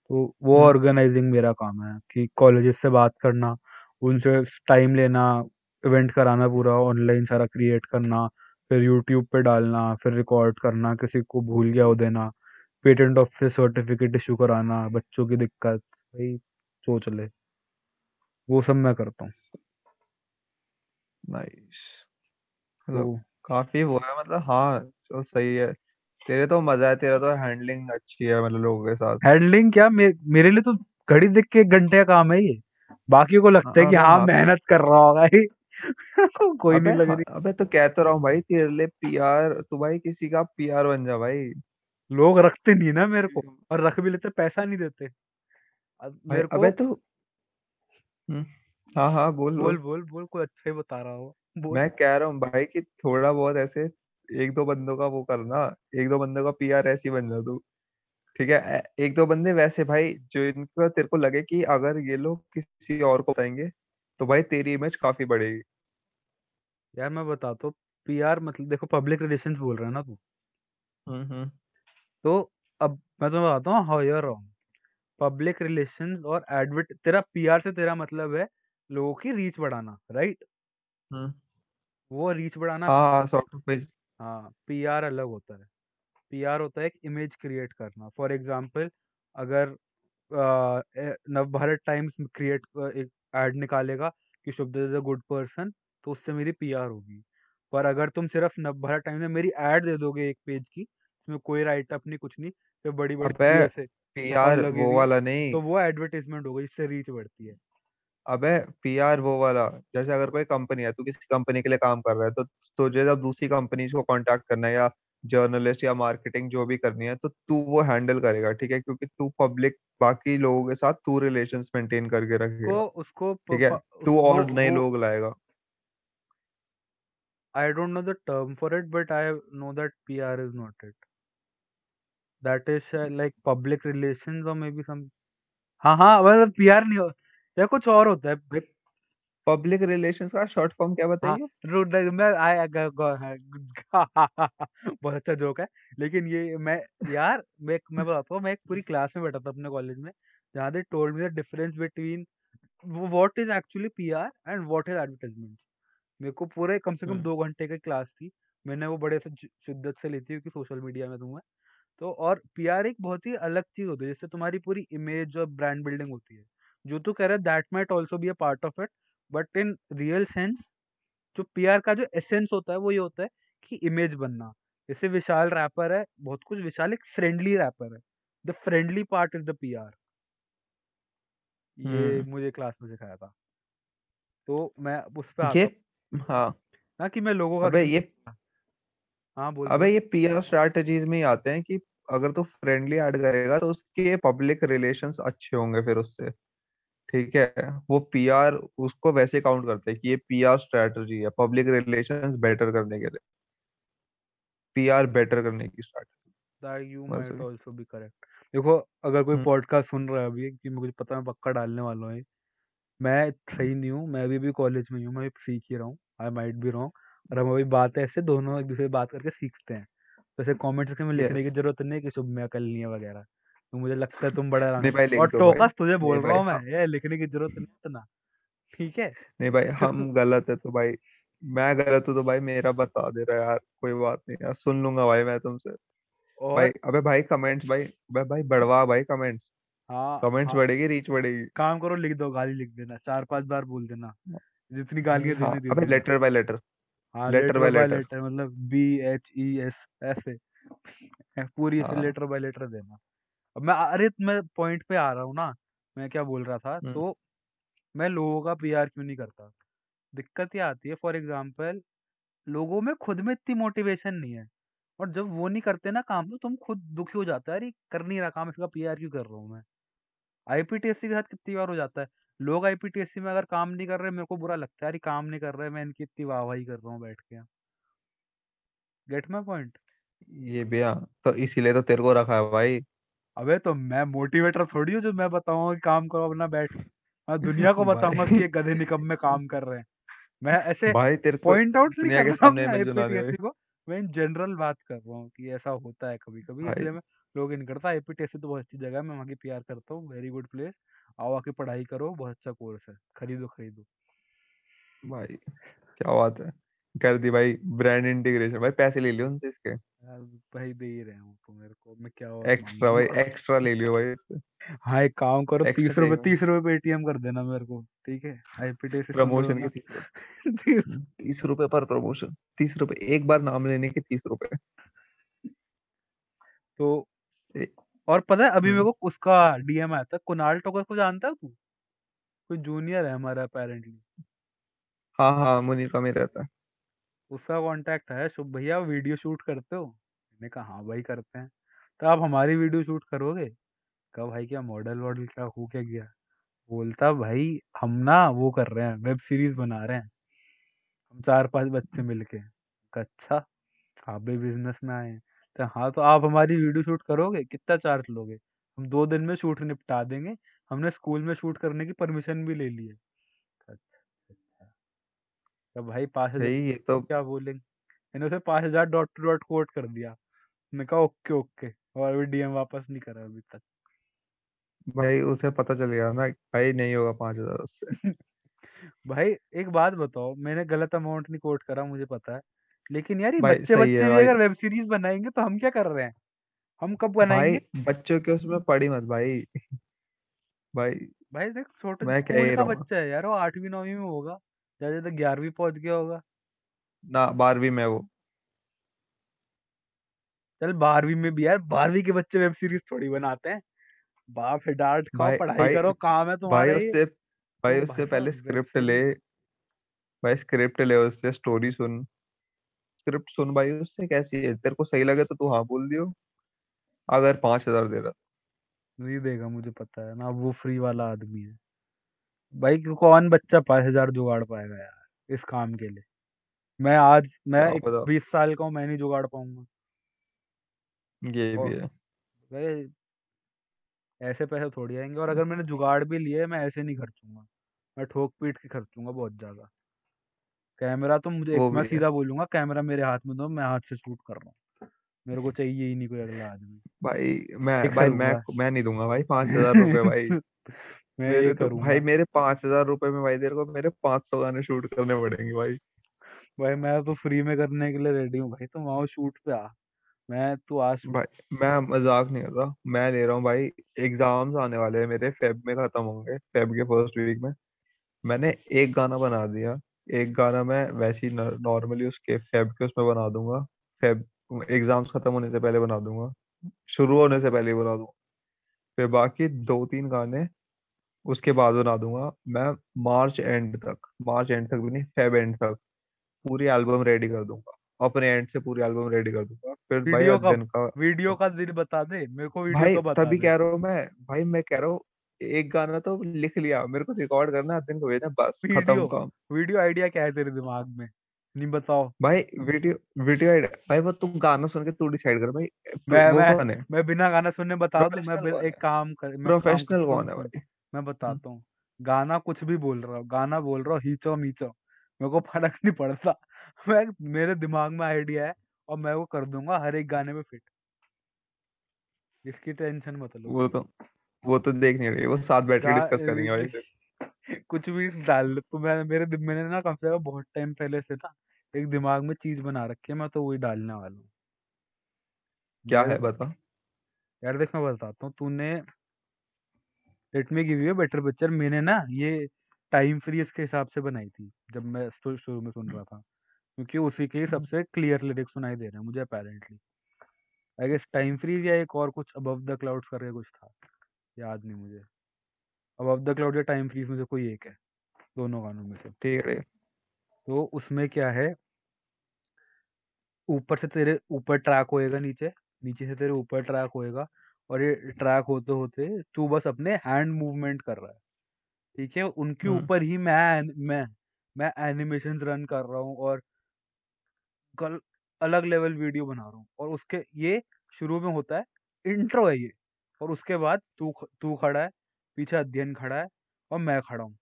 Speaker 2: तो वो
Speaker 1: हम्म।
Speaker 2: ऑर्गेनाइजिंग मेरा काम है कि कॉलेजेस से बात करना उनसे टाइम लेना इवेंट कराना पूरा ऑनलाइन सारा क्रिएट करना फिर यूट्यूब पे डालना फिर रिकॉर्ड करना किसी को भूल गया हो देना पेटेंट ऑफ़िस सर्टिफिकेट इशू कराना बच्चों की दिक्कत भाई सोच ले। वो सब मैं करता हूँ।
Speaker 1: नाइस
Speaker 2: तो
Speaker 1: मतलब काफ़ी वो है मतलब हाँ तो सही है। तेरे तो मज़ा है तेरा तो हैंडलिंग अच्छी है मतलब लोगों के साथ।
Speaker 2: हैंडलिंग क्या? मे, मेरे लिए तो घड़ी देख के एक घंटे का काम है ये। बाकी को
Speaker 1: हाँ,
Speaker 2: लगता है कि हाँ
Speaker 1: हाँ
Speaker 2: मेहनत कर रहा होगा ये कोई
Speaker 1: अबे
Speaker 2: नहीं लग
Speaker 1: हाँ
Speaker 2: रही।
Speaker 1: अबे तो कहता रहा हूँ भाई तेरे लिए पीआर तू भाई किसी का पीआर बन जा भाई।
Speaker 2: लोग रखते नहीं ना मेरे को और रख भी लेते पैसा नहीं देते। अब
Speaker 1: भाई
Speaker 2: मेरे को
Speaker 1: अबे तो हम्म, हाँ हाँ बोल
Speaker 2: बोल।
Speaker 1: बोल
Speaker 2: बोल बोल कोई अच्छा ही बता रहा हो। बोल।
Speaker 1: मैं कह रहा हूँ भाई कि थोड़ा बहुत ऐसे एक दो बंदों का वो करना एक दो बंदों का पीआर ऐसे ही बन जा तू ठीक है? एक दो बंदे वैसे भाई जो इनका तेरे को लगे कि अगर ये लोग किसी और को बताएँगे तो भाई तेरी इमेज काफ़ी बढ़ेगी।
Speaker 2: यार मैं बताता हूँ पीआर मतलब देखो पब्लिक रिलेशंस बोल रहा है ना तू।
Speaker 1: हम्म हम्म।
Speaker 2: तो अब मैं तुम्हें बताता हूँ how you are wrong public relations और एडवर्ट तेरा पीआर से तेरा मतलब है लोगों की रीच बढ़ाना राइट
Speaker 1: हम्म।
Speaker 2: वो रीच बढ़ाना
Speaker 1: हाँ हाँ सॉफ्ट पेज
Speaker 2: हाँ पीआर अलग होता है। पीआर होता है एक इमेज क्रिएट करना। फॉर एग्जांपल अगर ए- नवभारत टाइम्स क्रिएट एक एड निकालेगा कि Shubhdev is a good person तो उससे मेरी पीआर होगी। पर अगर तुम सिर्फ़ नवभारत टाइम्स में मेरी एड दे दोगे एक पेज की इसमें कोई राइटअप नहीं कुछ नहीं फिर बड़ी बड़ी
Speaker 1: अबे
Speaker 2: पूरी ऐसे शक्ल
Speaker 1: पीआर वो वाला नहीं।
Speaker 2: तो वो एडवर्टीजमेंट होगा जिससे रीच बढ़ती है।
Speaker 1: अबे पीआर वो वाला जैसे अगर कोई कंपनी है तू किसी कंपनी के लिए काम कर रहा है तो तुझे जब दूसरी कंपनी को कांटेक्ट करना है या जर्नलिस्ट या मार्केटिंग जो भी करनी है तो तू वो हैंडल करेगा ठीक है? क्योंकि तू पब्लिक बाकी लोगों के साथ तू रिलेशंस मेंटेन करके रखेगा
Speaker 2: उसको प,
Speaker 1: ठीक है? तू और नए लोग लाएगा।
Speaker 2: I don't know the term for it but I know that PR is not it that is like public relations और मे बी सम हाँ हाँ मतलब पीआर नहीं हो या कुछ और होता है?
Speaker 1: भाई पब्लिक रिलेशंस का शॉर्ट फॉर्म क्या
Speaker 2: हाँ
Speaker 1: बताइए
Speaker 2: मैं आई बहुत अच्छा जोक है। लेकिन ये मैं यार मैं मैं बताता हूँ मैं एक पूरी क्लास में बैठा था अपने कॉलेज में जहाँ they told me the difference between what is actually PR and what is advertisement मेरे को पूरे कम से कम
Speaker 1: हम्म।
Speaker 2: दो घंटे की क्लास थी। मैंने वो बड़े से शिद्दत से ली थी क्योंकि सोशल मीडिया में हूँ मैं तो और पीआर एक बहुत ही अलग चीज़ होती है जिससे तुम्हारी पूरी इमेज और ब्रांड बिल्डिंग होती है। जो तू कह रहा है that might also be a part of it but in real sense जो पीआर का जो एसेंस होता है वो ये होता है कि इमेज बनना। जैसे विशाल रैपर है बहुत कुछ विशाल एक फ्रेंडली रैपर है। The friendly part is the PR ये
Speaker 1: हम्म।
Speaker 2: मुझे क्लास में सिखाया था। तो मैं उस पे
Speaker 1: ये
Speaker 2: हाँ। ना कि मैं लोगों का
Speaker 1: अबे ये
Speaker 2: हाँ बोल
Speaker 1: अबे ये पीआर स्ट्रैटेजीज में ही आते हैं कि अगर तू फ्रेंडली ऐड करेगा तो उसके पब्लिक रिलेशंस अच्छे होंगे फिर उससे। ठीक है वो पीआर उसको वैसे काउंट करते हैं कि ये पीआर स्ट्रैटेजी है पब्लिक रिलेशंस बेटर करने के लिए। पीआर बेटर करने की strategy
Speaker 2: you
Speaker 1: might
Speaker 2: also be correct देखो अगर कोई
Speaker 1: हम्म।
Speaker 2: पॉडकास्ट सुन रहा है अभी कि मुझे पता है मैं पक्का डालने वाला हूँ मैं सही नहीं हूँ मैं अभी भी कॉलेज में ही मैं सीख ही रहा हूँ आई माइट बी रॉन्ग और हम अभी बात ऐसे दोनों एक दूसरे बात करके सीखते हैं। वैसे कमेंट सेक्शन में लिखने की ज़रूरत नहीं है कि शुभ में अकल नहीं है वगैरह। तो मुझे लगता है तुम बड़ा
Speaker 1: नहीं भाई लिख
Speaker 2: और
Speaker 1: भाई
Speaker 2: टोकस तुझे बोल रहा हूँ मैं ये लिखने की ज़रूरत नहीं है इतना ठीक है?
Speaker 1: नहीं भाई हम गलत है तो भाई मैं गलत हूँ तो भाई मेरा बता दे रहा है यार कोई बात नहीं यार सुन लूँगा भाई मैं तुमसे।
Speaker 2: और...
Speaker 1: भाई अबे भाई कमेंट्स भाई अबे भाई बढ़वा भाई कमेंट्स
Speaker 2: हाँ
Speaker 1: कमेंट्स
Speaker 2: हाँ।
Speaker 1: बढ़ेगी रीच बढ़ेगी।
Speaker 2: काम करो लिख दो गाली लिख देना चार पाँच बार बोल देना। जितनी गालियाँ
Speaker 1: हाँ
Speaker 2: देनी दे
Speaker 1: अबे लेटर बाय लेटर
Speaker 2: हाँ
Speaker 1: लेटर बाय लेटर
Speaker 2: लेटर मतलब बी एच ई एस ऐसे है, पूरी ऐसे लेटर बाय लेटर देना। अब मैं अरे मैं पॉइंट पे आ रहा हूँ ना मैं क्या बोल रहा था
Speaker 1: हम्म
Speaker 2: तो मैं लोगों का पीआर क्यों नहीं करता? दिक्कत ये आती है फॉर एग्ज़ाम्पल लोगों में खुद में इतनी मोटिवेशन नहीं है और जब वो नहीं करते ना काम तो तुम खुद दुखी हो जाता है अरे कर नहीं रहा काम इसका पीआर क्यों कर रहा हूँ मैं? आईपीटीएससी के साथ कितनी बार हो जाता है लोग आईपीटीएससी में अगर काम नहीं कर रहे मेरे को बुरा लगता है अरे काम नहीं कर रहे मैं इनकी इतनी वाहवाही कर रहा हूँ बैठ के। Get my point?
Speaker 1: ये भी हाँ तो इसीलिए तो तेरे को रखा है भाई
Speaker 2: अबे तो मैं मोटिवेटर थोड़ी हूँ जो मैं बताऊँगा कि काम करो अपना बैठ मैं दुनिया को बताऊँगा कि
Speaker 1: भाई
Speaker 2: ये गधे निकम्मे काम कर रहे हैं। मैं ऐसे
Speaker 1: भाई तेरे को
Speaker 2: पॉइंट आउट नहीं
Speaker 1: दुनिया
Speaker 2: कर
Speaker 1: के
Speaker 2: रहा
Speaker 1: सामने
Speaker 2: अपने
Speaker 1: इमेज बना दे।
Speaker 2: आईपीटीएससी को। मैं इन जनरल बात कर रहा हूँ कि ऐसा होता है कभी कभी
Speaker 1: भाई
Speaker 2: इसलिए मैं लोग इन करता आईपीटीएससी तो बहुत अच्छी जगह है मैं वहाँ की पीआर करता हूँ। वेरी गुड प्लेस आओ आके पढ़ाई करो बहुत अच्छा कोर्स है। खरीदो खरीदो।
Speaker 1: भाई क्या बात है। कर दी भाई ब्रांड इंटीग्रेशन भाई पैसे ले लियो उनसे इसके।
Speaker 2: भाई दे ही रहे हो तो मेरे को मैं क्या और
Speaker 1: एक्स्ट्रा भाई
Speaker 2: मांगूँगा
Speaker 1: एक्स्ट्रा ले लियो भाई उससे।
Speaker 2: हाँ एक काम करो तीस रुपए
Speaker 1: चाहिए
Speaker 2: तीस रुपए पेटीएम कर देना मेरे को ठीक है? आईपीटी करो
Speaker 1: प्रमोशन के तीस रुपए तीस रुपए पर प्रमोशन तीस रुपए एक बार नाम लेने के तीस रुपए।
Speaker 2: तो
Speaker 1: ए-
Speaker 2: और पता है अभी मेरे
Speaker 1: हम्म,
Speaker 2: को उसका डीएम आया था कुणाल टोकर को जानता है तू? कोई जूनियर है हमारा अपेरेंटली
Speaker 1: हाँ हाँ मुनीर का मेरा है।
Speaker 2: उसका कांटेक्ट है शुभ भैया वीडियो शूट करते हो? मैंने कहा हाँ भाई करते हैं। तो आप हमारी वीडियो शूट करोगे? कहा भाई क्या मॉडल वॉडल क्या हो क्या गया? बोलता भाई हम ना वो कर रहे हैं वेब सीरीज़ बना रहे हैं। हम चार पाँच बच्चे मिलके। कहा, अच्छा आप भी बिज़नेस में आए हैं। तो हाँ तो आप हमारी वीडियो शूट करोगे? कितना चार्ज लोगे? हम दो दिन में शूट निपटा देंगे। हमने स्कूल में शूट करने की परमिशन भी ले ली है। तो भाई पाँच हज़ार
Speaker 1: भाई ये तो
Speaker 2: क्या बोलेंगे? मैंने उसे पाँच हज़ार डॉट टू डॉट कोट कर दिया। मैंने कहा ओके ओके। और अभी डीएम वापस नहीं करा अभी तक।
Speaker 1: भाई उसे पता चल गया ना भाई नहीं होगा पाँच हज़ार उससे।
Speaker 2: भाई एक बात बताओ मैंने गलत अमाउंट नहीं कोट करा मुझे पता है। लेकिन यार ये
Speaker 1: भाई
Speaker 2: बच्चे
Speaker 1: सही
Speaker 2: बच्चे
Speaker 1: है
Speaker 2: भी
Speaker 1: भाई।
Speaker 2: अगर वेब सीरीज़ बनाएँगे तो हम क्या कर रहे हैं? हम कब
Speaker 1: भाई
Speaker 2: बनाएँगे?
Speaker 1: बच्चों के उसमें पड़ी मत भाई। भाई
Speaker 2: भाई देख छोटे
Speaker 1: मैं कह ही रहा हूँ।
Speaker 2: बच्चा है यार वो आठवीं नौवीं में होगा। ज़्यादा ज़्यादा ग्यारहवीं पहुँच गया होगा।
Speaker 1: ना बारहवीं में वो।
Speaker 2: चल बारहवीं में भी यार बारहवीं के बच्चे वेब सीरीज़ थोड़ी बनाते हैं। बाप से डांट खाओ पढ़ाई
Speaker 1: भाई
Speaker 2: करो काम है तुम्हारा।
Speaker 1: उससे भाई
Speaker 2: तो भाई
Speaker 1: उससे पहले स्क्रिप्ट ले। भाई स्क्रिप्ट ले उससे स्टोरी सुन। स्क्रिप्ट सुन भाई उससे कैसी है? तेरे को सही लगे तो तू हाँ बोल दियो। अगर पाँच हज़ार दे रहा।
Speaker 2: नहीं देगा मुझे पता है। ना वो फ्री वाला आदमी है। भाई कौन बच्चा पाँच हज़ार जुगाड़ पाएगा यार इस काम के लिए। मैं आज मैं एक
Speaker 1: पता
Speaker 2: बीस साल का हूँ मैं नहीं जुगाड़ पाऊँगा।
Speaker 1: ये भी है।
Speaker 2: भाई ऐसे पैसे थोड़ी आएँगे और अगर मैंने जुगाड़ भी लिए मैं ऐसे नहीं खर्चूँगा। मैं ठोक पीट के खर्चूँगा बहुत ज़्यादा। कैमरा तो मुझे एक
Speaker 1: वो
Speaker 2: मैं
Speaker 1: भी है।
Speaker 2: सीधा बोलूँगा कैमरा मेरे हाथ में दो मैं हाथ से शूट कर रहा हूँ। मेरे को चाहिए ही नहीं कोई अगला आदमी।
Speaker 1: भाई मैं भाई मैं मैं नहीं दूँगा भाई पाँच हज़ार रुपए भाई।
Speaker 2: मैं ये
Speaker 1: तो भाई मेरे पाँच हज़ार रुपए में भाई तेरे को मेरे पाँच सौ गाने शूट करने पड़ेंगे भाई।
Speaker 2: भाई मैं तो फ्री में करने के लिए रेडी हूँ भाई तुम आओ शूट पे आ। मैं तू आ शूट
Speaker 1: भाई मैं मज़ाक नहीं कर रहा मैं ले रहा हूँ भाई एग्ज़ाम्स आने वाले हैं मेरे फेब में खत्म होंगे फेब के फ़र्स्ट वीक में। मैंने एक गाना बना दिया एक गाना मैं वैसे ही नॉर्मली उसके फेब के उसमें बना दूँगा फेब एग्ज़ाम्स खत्म होने से पहले बना दूँगा शुरू होने से पहले बना दूँगा। फिर बाकी दो तीन गाने उसके बाद बना दूँगा मैं मार्च एंड तक मार्च एंड तक भी नहीं फेब एंड तक पूरी एल्बम रेडी कर दूँगा अपने एंड से पूरी एल्बम रेडी कर दूँगा। फिर भाई
Speaker 2: वीडियो का
Speaker 1: दिन का
Speaker 2: वीडियो का दिन बता दे मेरे को वीडियो
Speaker 1: भाई
Speaker 2: तो बता
Speaker 1: तभी
Speaker 2: दे।
Speaker 1: कह रहा हूँ मैं भाई मैं कह रहा हूँ एक गाना तो लिख लिया मेरे को रिकॉर्ड करना है दिन को भेजना बस खत्म काम।
Speaker 2: वीडियो आइडिया क्या है तेरे दिमाग में? नहीं बताओ।
Speaker 1: भाई वीडियो वीडियो एड भाई वो तुम गाना सुन के तू डिसाइड कर भाई
Speaker 2: मैं मैं मैं बिना गाना सुनने बता दूँ मैं एक काम कर
Speaker 1: प्रोफेशनल कौन है भाई?
Speaker 2: मैं बताता हूँ गाना कुछ भी बोल रहा हूँ गाना बोल रहा हूँ हीचो मीचो मेरे को फ़र्क नहीं पड़ता। मैं मेरे दिमाग में आइडिया है और मैं वो कर दूँगा हर एक गाने में फिट। इसकी टेंशन मत लो।
Speaker 1: वो तो वो तो देख नहीं रही वो साथ बैठ के
Speaker 2: गा
Speaker 1: डिस्कस करेंगे भाई फिर।
Speaker 2: कुछ भी डाल तो मैं मेरे दिम- मैंने ना कम से कम बहुत टाइम पहले से ना एक दिमाग में चीज़ बना रखी है मैं तो वही डालने वाला हूँ।
Speaker 1: क्या
Speaker 2: मेरे
Speaker 1: है बता
Speaker 2: यार देख मैं बताता हूँ तूने let me give you better picture मैंने ना ये टाइम फ्रीज के हिसाब से बनाई थी जब मैं शु- शुरू में सुन रहा था। क्योंकि उसी के ही सबसे क्लियर लिरिक्स सुनाई दे रहे हैं मुझे apparently I guess time freeze या एक और कुछ अबव द क्लाउड्स करके कुछ था याद नहीं मुझे। अबव द क्लाउड या टाइम फ्रीज में से कोई एक है दोनों गानों में से।
Speaker 1: ठीक है।
Speaker 2: तो उसमें क्या है? ऊपर से तेरे ऊपर ट्रैक होएगा नीचे नीचे से तेरे ऊपर ट्रैक होएगा। और ये ट्रैक होते होते तू बस अपने हैंड मूवमेंट कर रहा है। ठीक है? उनके
Speaker 1: हम्म
Speaker 2: ऊपर ही मैं मैं मैं एनिमेशन रन कर रहा हूँ और कल अलग लेवल वीडियो बना रहा हूँ और उसके ये शुरू में होता है इंट्रो है ये और उसके बाद तू ख- तू खड़ा है पीछे अध्ययन खड़ा है और मैं खड़ा हूँ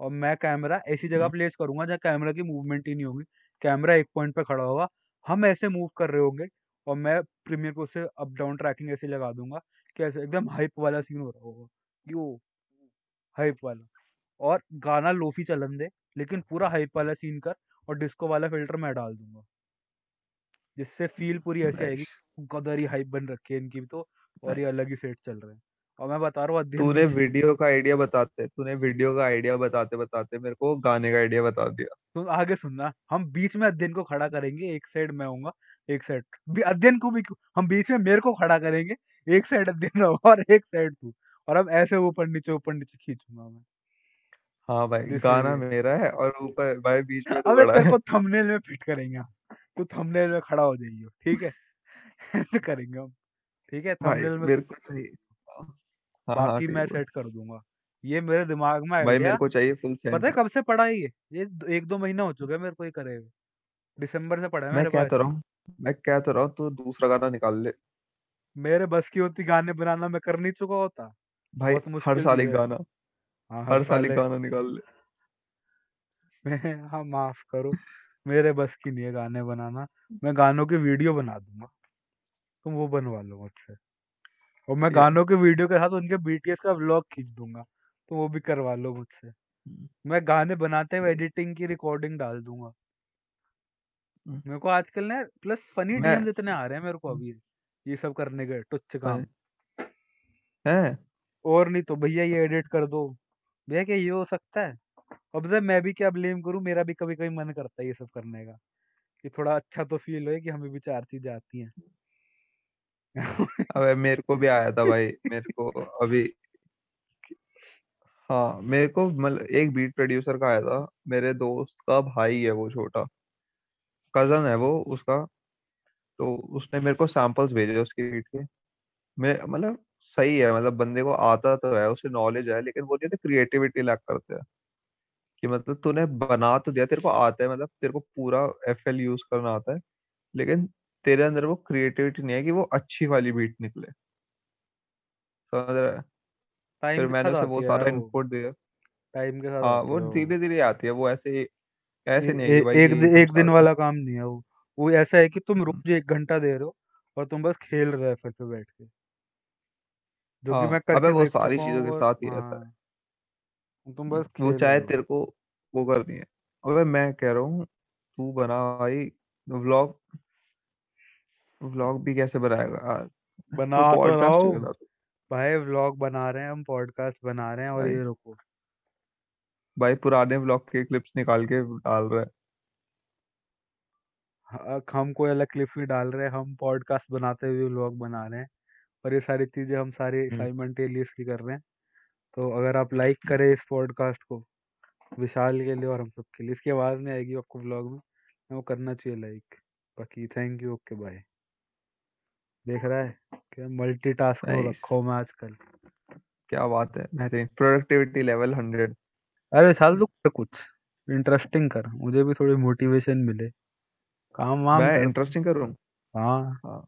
Speaker 2: और मैं कैमरा ऐसी जगह
Speaker 1: हम्म,
Speaker 2: प्लेस करूँगा जहाँ कैमरा की मूवमेंट ही नहीं होगी। कैमरा एक पॉइंट पे खड़ा होगा हम ऐसे मूव कर रहे होंगे और मैं प्रीमियर को से अप डाउन ट्रैकिंग ऐसे लगा दूँगा कि ऐसे एकदम हाइप वाला सीन हो रहा होगा। कि वो हाइप वाला। और गाना लोफी चलन दे लेकिन पूरा हाइप वाला सीन कर और डिस्को वाला फ़िल्टर मैं डाल दूँगा। जिससे फील पूरी ऐसी आएगी कदर ही हाइप बन रखी है इनकी भी तो और ये अलग ही सेट चल रहे हैं। और मैं बता रहा हूँ
Speaker 1: तूने वीडियो का आइडिया बताते तूने वीडियो का आइडिया बताते बताते मेरे को गाने का आइडिया बता दिया।
Speaker 2: तो आगे सुनना हम बीच में अध्ययन को खड़ा करेंगे एक साइड मैं होऊँगा एक साइड। अध्ययन को भी क्यों- हम बीच में मेरे को खड़ा करेंगे एक साइड अध्ययन और एक साइड तू। और अब ऐसे ऊपर नीचे ऊपर नीचे खींचूँगा मैं।
Speaker 1: हाँ भाई गाना मेरा है और ऊपर भाई बीच में तू
Speaker 2: अबे
Speaker 1: खड़ा
Speaker 2: तेरे
Speaker 1: है।
Speaker 2: को थंबनेल में फिट करेंगे तू थंबनेल में खड़ा हो जाइयो ठीक है? ऐसे करेंगे हम ठीक है? थंबनेल में
Speaker 1: मेरे को चाहिए हाँ हाँ
Speaker 2: बाकी
Speaker 1: ठीक
Speaker 2: मैं
Speaker 1: है।
Speaker 2: सेट कर दूँगा। ये मेरे दिमाग में
Speaker 1: भाई मेरे को चाहिए फुल सेट
Speaker 2: पता है कब से पड़ा है ये? ये एक दो महीना हो चुका है मेरे को ये करे हुए। दिसंबर से पढ़ा है
Speaker 1: मैं
Speaker 2: पास
Speaker 1: तो रहा हूँ मैं कह तो रहा हूँ तू दूसरा गाना निकाल ले।
Speaker 2: मेरे बस की होती गाने बनाना मैं कर नहीं चुका होता।
Speaker 1: भाई
Speaker 2: बहुत
Speaker 1: हर
Speaker 2: मुश्किल
Speaker 1: साल एक गाना।
Speaker 2: हाँ हर
Speaker 1: हर साल
Speaker 2: साल
Speaker 1: एक
Speaker 2: एक
Speaker 1: गाना निकाल ले।
Speaker 2: मैं हाँ माफ़ करो। मेरे बस की नहीं है गाने बनाना। मैं गानों की वीडियो बना दूँगा। तुम वो बनवा लो मुझसे। और मैं
Speaker 1: ये
Speaker 2: गानों के वीडियो के साथ उनके बीटीएस का व्लॉग खींच दूँगा। तो वो भी करवा लो मुझसे। मैं गाने बनाते हुए एडिटिंग की रिकॉर्डिंग डाल दूँगा। मेरे को आजकल ना प्लस फनी
Speaker 1: मैं
Speaker 2: डीएम्स इतने आ रहे हैं मेरे को अभी ये सब करने के तुच्छ काम।
Speaker 1: है।
Speaker 2: और नहीं तो भैया ये एडिट कर दो। भैया क्या ये हो सकता है? अब जब मैं भी क्या ब्लेम करूँ मेरा भी कभी कभी मन करता है ये सब करने का कि थोड़ा अच्छा तो फील हो कि हमें भी चार चीज़ें आती हैं।
Speaker 1: अबे मेरे को भी आया था भाई मेरे को अभी हाँ मेरे को मतलब एक बीट प्रोड्यूसर का आया था मेरे दोस्त का भाई है वो छोटा। कज़न है वो उसका तो उसने मेरे को सैंपल्स भेजे उसके बीट के। मैं मतलब सही है मतलब बंदे को आता तो है उसे नॉलेज है लेकिन वो नहीं क्रिएटिविटी लैक करते हैं। कि मतलब तूने बना तो दिया तेरे को आता है मतलब तेरे को पूरा एफएल यूज़ करना आता है लेकिन तेरे अंदर वो क्रिएटिविटी नहीं है कि वो अच्छी वाली बीट निकले। समझ रहा है? फिर मैंने उसे वो सारा इनपुट दिया।
Speaker 2: टाइम के साथ
Speaker 1: हाँ वो धीरे धीरे आती है वो ऐसे ऐसे नहीं है
Speaker 2: ए,
Speaker 1: कि भाई
Speaker 2: एक
Speaker 1: एक
Speaker 2: दि, एक दिन वाला काम नहीं है वो। वो ऐसा है कि तुम
Speaker 1: हम्म,
Speaker 2: रोज एक घंटा दे रहे हो और तुम बस खेल रहे हो फिर पे बैठ के। जो कि मैं
Speaker 1: हाँ अबे
Speaker 2: करके
Speaker 1: वो
Speaker 2: देख
Speaker 1: सारी
Speaker 2: चुका
Speaker 1: चीज़ों
Speaker 2: हूँ
Speaker 1: के
Speaker 2: और
Speaker 1: साथ ही ऐसा
Speaker 2: हाँ। तुम
Speaker 1: है
Speaker 2: बस
Speaker 1: वो
Speaker 2: खेल
Speaker 1: चाहे
Speaker 2: रहे हो।
Speaker 1: तेरे को वो करनी है। अबे मैं कह रहा हूँ तू बना भाई व्लॉग व्लॉग भी कैसे बनाएगा यार?
Speaker 2: बना
Speaker 1: तो
Speaker 2: तो रहा
Speaker 1: पॉडकास्ट
Speaker 2: हूँ।
Speaker 1: बना तू।
Speaker 2: भाई व्लॉग बना रहे हैं हम पॉडकास्ट बना रहे हैं और
Speaker 1: भाई
Speaker 2: ये रुको।
Speaker 1: भाई पुराने व्लॉग के क्लिप्स निकाल के डाल रहा है।
Speaker 2: ह- हम कोई अलग क्लिप भी डाल रहे हैं हम पॉडकास्ट बनाते हुए व्लॉग बना रहे हैं और ये सारी चीज़ें हम सारी
Speaker 1: हम्म,
Speaker 2: साइमल्टेनियसली कर रहे हैं। तो अगर आप लाइक करें इस पॉडकास्ट को विशाल के लिए और हम सबके लिए इसकी आवाज़ नहीं आएगी आपको व्लॉग में वो करना चाहिए लाइक बाकी थैंक यू ओके बाय देख रहा है क्या मल्टीटास्क हो
Speaker 1: नाइस
Speaker 2: रखा हूँ मैं आजकल।
Speaker 1: क्या बात है बेहतरीन प्रोडक्टिविटी लेवल हंड्रेड
Speaker 2: अरे साल तू कर कुछ। इंटरेस्टिंग कर मुझे भी थोड़ी मोटिवेशन मिले। काम वाम
Speaker 1: मैं
Speaker 2: कर।
Speaker 1: इंटरेस्टिंग करूँ?
Speaker 2: हाँ।
Speaker 1: हाँ।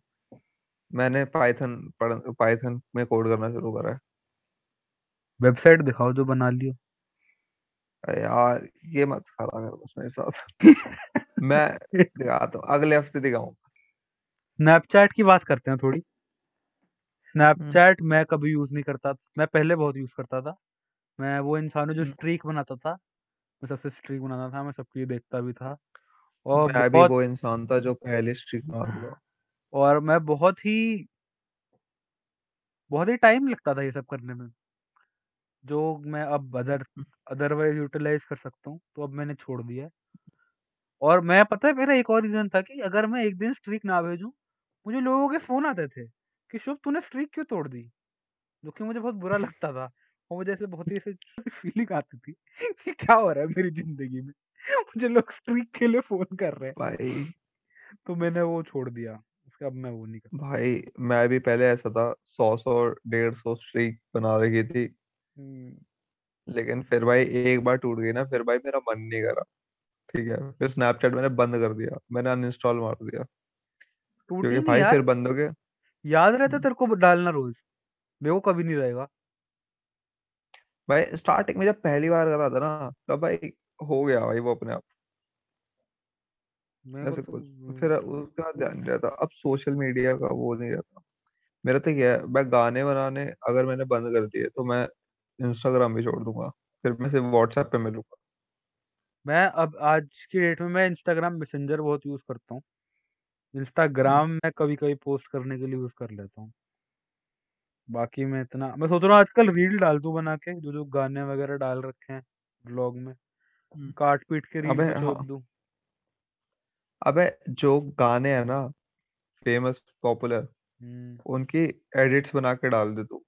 Speaker 1: मैंने पाइथन पढ़ पाइथन में कोड करना शुरू करा है।
Speaker 2: वेबसाइट दिखाओ जो बना लियो।
Speaker 1: अरे यार ये मत करा कर बस मेरे साथ। मैं दिखाता हूँ अगले हफ़्ते दिखाऊँ
Speaker 2: स्नैपचैट की बात करते हैं थोड़ी।
Speaker 1: हम्म,
Speaker 2: स्नैपचैट मैं कभी यूज़ नहीं करता मैं पहले बहुत यूज़ करता था। मैं वो इंसान हूँ जो
Speaker 1: हम्म,
Speaker 2: स्ट्रीक बनाता था। मैं सबसे स्ट्रीक बनाता था मैं सबकी देखता भी था। और
Speaker 1: मैं भी
Speaker 2: बहुत
Speaker 1: वो इंसान था जो पहले स्ट्रिक मारता था।
Speaker 2: और मैं बहुत ही बहुत ही टाइम लगता था ये सब करने में जो मैं अब अदर अदरवाइज़ यूटिलाइज कर सकता हूँ तो अब मैंने छोड़ दिया है। और मैं पता है मेरा एक और रीजन था कि अगर मैं एक दिन स्ट्रीक ना भेजूं मुझे लोगों के फ़ोन आते थे कि शुभ तूने स्ट्रीक क्यों तोड़ दी? जो कि मुझे बहुत बुरा लगता था। और मुझे ऐसे बहुत ही ऐसे फीलिंग आती थी कि क्या हो रहा है मेरी ज़िंदगी में। मुझे लोग स्ट्रीक के लिए फ़ोन कर रहे हैं।
Speaker 1: भाई।
Speaker 2: तो मैंने वो छोड़ दिया उसके अब मैं वो नहीं करता।
Speaker 1: भाई मैं भी पहले ऐसा था सौ सौ डेढ़ सौ स्ट्रीक बना रखी थी।
Speaker 2: हम्म,
Speaker 1: लेकिन फिर भाई एक बार टूट गई ना फिर भाई मेरा मन नहीं करा। ठीक है फिर स्नैपचैट मैंने बंद कर दिया मैंने अनइंस्टॉल मार दिया।
Speaker 2: टूटी
Speaker 1: क्योंकि भाई फिर बंद हो गया।
Speaker 2: याद रहता तेरे को डालना रोज मेरे को कभी नहीं रहेगा।
Speaker 1: भाई स्टार्टिंग में जब पहली बार करा था ना तब भाई हो गया भाई वो अपने आप।
Speaker 2: मेरे
Speaker 1: ऐसे
Speaker 2: तो
Speaker 1: कुछ।
Speaker 2: हम्म,
Speaker 1: फिर उसके बाद ध्यान नहीं रहता। अब सोशल मीडिया का वो नहीं रहता। मेरा तो क्या है मैं गाने बनाने अगर मैंने बंद कर दिए तो मैं इंस्टाग्राम भी छोड़ दूँगा। फिर मैं सिर्फ़ व्हाट्सएप पे मिलूँगा।
Speaker 2: मैं अब आज की डेट में मैं इंस्टाग्राम मैसेंजर बहुत यूज़ करता हूँ। इंस्टाग्राम मैं कभी-कभी पोस्ट करने के लिए यूज़ कर लेता हूँ। बाकी मैं इतना मैं सोच रहा हूँ आजकल रील डाल दूँ बना के, जो-जो गाने वगैरह डाल रखे हैं व्लॉग में,
Speaker 1: हम्म।
Speaker 2: काट-पीट के रील
Speaker 1: अबे
Speaker 2: में चोप
Speaker 1: हाँ
Speaker 2: दूँ।
Speaker 1: अबे जो गाने हैं ना फ़ेमस पॉपुलर उनकी एडिट्स बना के डाल दे तू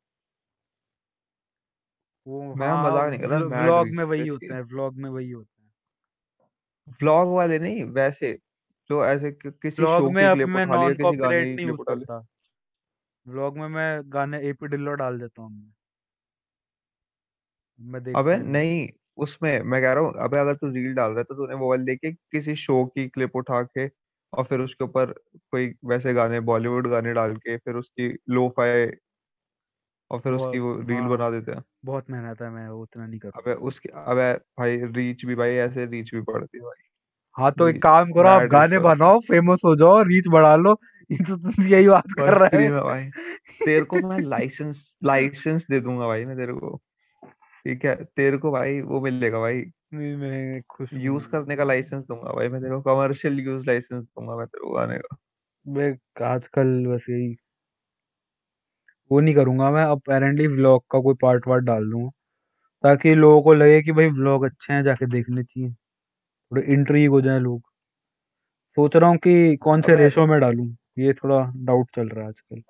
Speaker 2: वो
Speaker 1: मैं
Speaker 2: हाँ,
Speaker 1: मज़ाक नहीं कर रहा मैड
Speaker 2: व्लॉग में वही होते
Speaker 1: इसकी
Speaker 2: हैं व्लॉग में वही होते हैं।
Speaker 1: व्लॉग वाले नहीं वैसे जो ऐसे कि, किसी
Speaker 2: व्लॉग
Speaker 1: शो
Speaker 2: में
Speaker 1: की
Speaker 2: अब
Speaker 1: क्लिप
Speaker 2: मैं
Speaker 1: उठा लिया
Speaker 2: नॉन
Speaker 1: किसी गाने
Speaker 2: कॉपीराइट
Speaker 1: की
Speaker 2: नहीं
Speaker 1: क्लिप
Speaker 2: यूज़
Speaker 1: उठा ली
Speaker 2: करता। व्लॉग में मैं गाने एपी ढिल्लों डाल देता हूँ मैं। मैं देखता
Speaker 1: अबे
Speaker 2: ही नहीं।
Speaker 1: उसमें मैं कह रहा हूँ अबे अगर तू रील डाल रहा है तो तूने वो वाली देखी किसी शो की क्लिप उठा के और फिर उसके ऊपर कोई वैसे गाने बॉलीवुड गाने डाल के फिर उसकी लो फाई और फिर उसकी
Speaker 2: बहुत
Speaker 1: वो रील
Speaker 2: हाँ,
Speaker 1: बना देते हैं
Speaker 2: बहुत मेहनत है, मैं वो उतना नहीं
Speaker 1: अबे
Speaker 2: करूँगा।
Speaker 1: उसकी अबे भाई रीच भी भाई ऐसे रीच भी पड़ती है भाई
Speaker 2: हाँ, तो एक
Speaker 1: रीच
Speaker 2: काम करो आप
Speaker 1: मैड
Speaker 2: गाने बनाओ, फ़ेमस हो जाओ, रीच बढ़ा लो। ये यही बात कर रहा है।
Speaker 1: भाई तेरे को मैं लाइसेंस लाइसेंस दे दूँगा भाई मैं तेरे को ठीक है तेरे को भाई वो मिलेगा भाई
Speaker 2: नहीं, मैं खुश
Speaker 1: यूज़ करने का लाइसेंस दूँगा भाई मैं तेरे को कमर्शियल यूज़ लाइसेंस दूँगा मैं तेरे को गाने का
Speaker 2: मैं आजकल बस यही वो नहीं करूँगा मैं अपेरेंटली व्लॉग का कोई पार्ट वार्ट डाल दूँगा ताकि लोगों को लगे कि भाई व्लॉग अच्छे हैं, जाके देखने चाहिए। थोड़े इंट्रिग हो जाए लोग। सोच रहा हूँ कि कौन से रेशो में डालूँ, ये थोड़ा डाउट चल रहा है आजकल।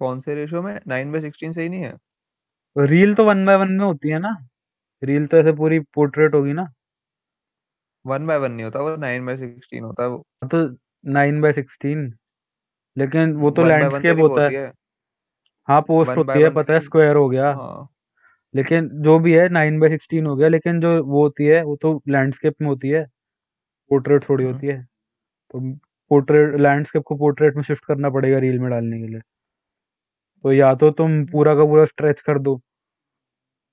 Speaker 1: कौन से रेशियो में नाइन बाई सिक्सटीन सही नहीं है
Speaker 2: रील तो वन बाय वन में होती है ना? रील तो ऐसे पूरी पोर्ट्रेट होगी ना?
Speaker 1: वन बाय वन नहीं होता वो नाइन बाय सिक्सटीन होता है वो
Speaker 2: हाँ, तो 9 बाय 16 लेकिन वो तो
Speaker 1: वन बाय वन
Speaker 2: लैंडस्केप
Speaker 1: तेरी
Speaker 2: होता है।
Speaker 1: होती है
Speaker 2: हाँ, पोस्ट
Speaker 1: वन बाय
Speaker 2: होती है,
Speaker 1: वन
Speaker 2: पता है
Speaker 1: तेरी
Speaker 2: स्क्वायर हो गया।
Speaker 1: हाँ
Speaker 2: लेकिन जो भी है नाइन बाय 16 हो गया, लेकिन जो वो होती है, वो तो लैंडस्केप में होती है, पोर्ट्रेट थोड़ी
Speaker 1: हम्म,
Speaker 2: होती है। तो पोर्ट्रेट लैंडस्केप को पोर्ट्रेट में शिफ्ट करना पड़ेगा रील में डालने के लिए। तो या तो तुम पूरा का पूरा स्ट्रेच कर दो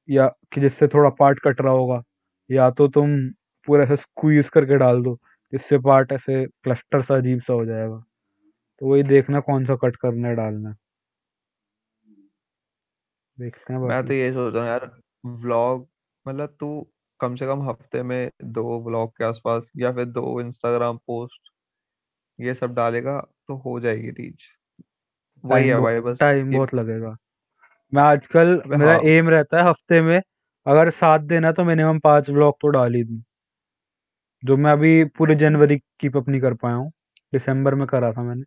Speaker 2: या कि जिससे थोड़ा पार्ट कट रहा होगा या तो तुम पूरा ऐसे स्क्वीज करके डाल दो जिससे पार्ट ऐसे क्लस्टर सा अजीब सा हो जाएगा। तो वही देखना कौन सा कट करना है डालना। है देखते हैं
Speaker 1: मैं
Speaker 2: बाकी।
Speaker 1: तो ये सोच रहा हूँ यार व्लॉग मतलब तू कम से कम हफ़्ते में दो व्लॉग के आसपास या फिर दो इंस्टाग्राम पोस्ट ये सब डालेगा तो हो जाएगी रीच। वही है भाई बस
Speaker 2: टाइम बहुत लगेगा। मैं आजकल
Speaker 1: अबे
Speaker 2: मेरा
Speaker 1: हाँ
Speaker 2: एम रहता है हफ़्ते में अगर सात दिन है तो मिनिमम पाँच ब्लॉग तो डाल ही दूँ। जो मैं अभी पूरे जनवरी कीप अप नहीं कर पाया हूँ दिसंबर में करा था मैंने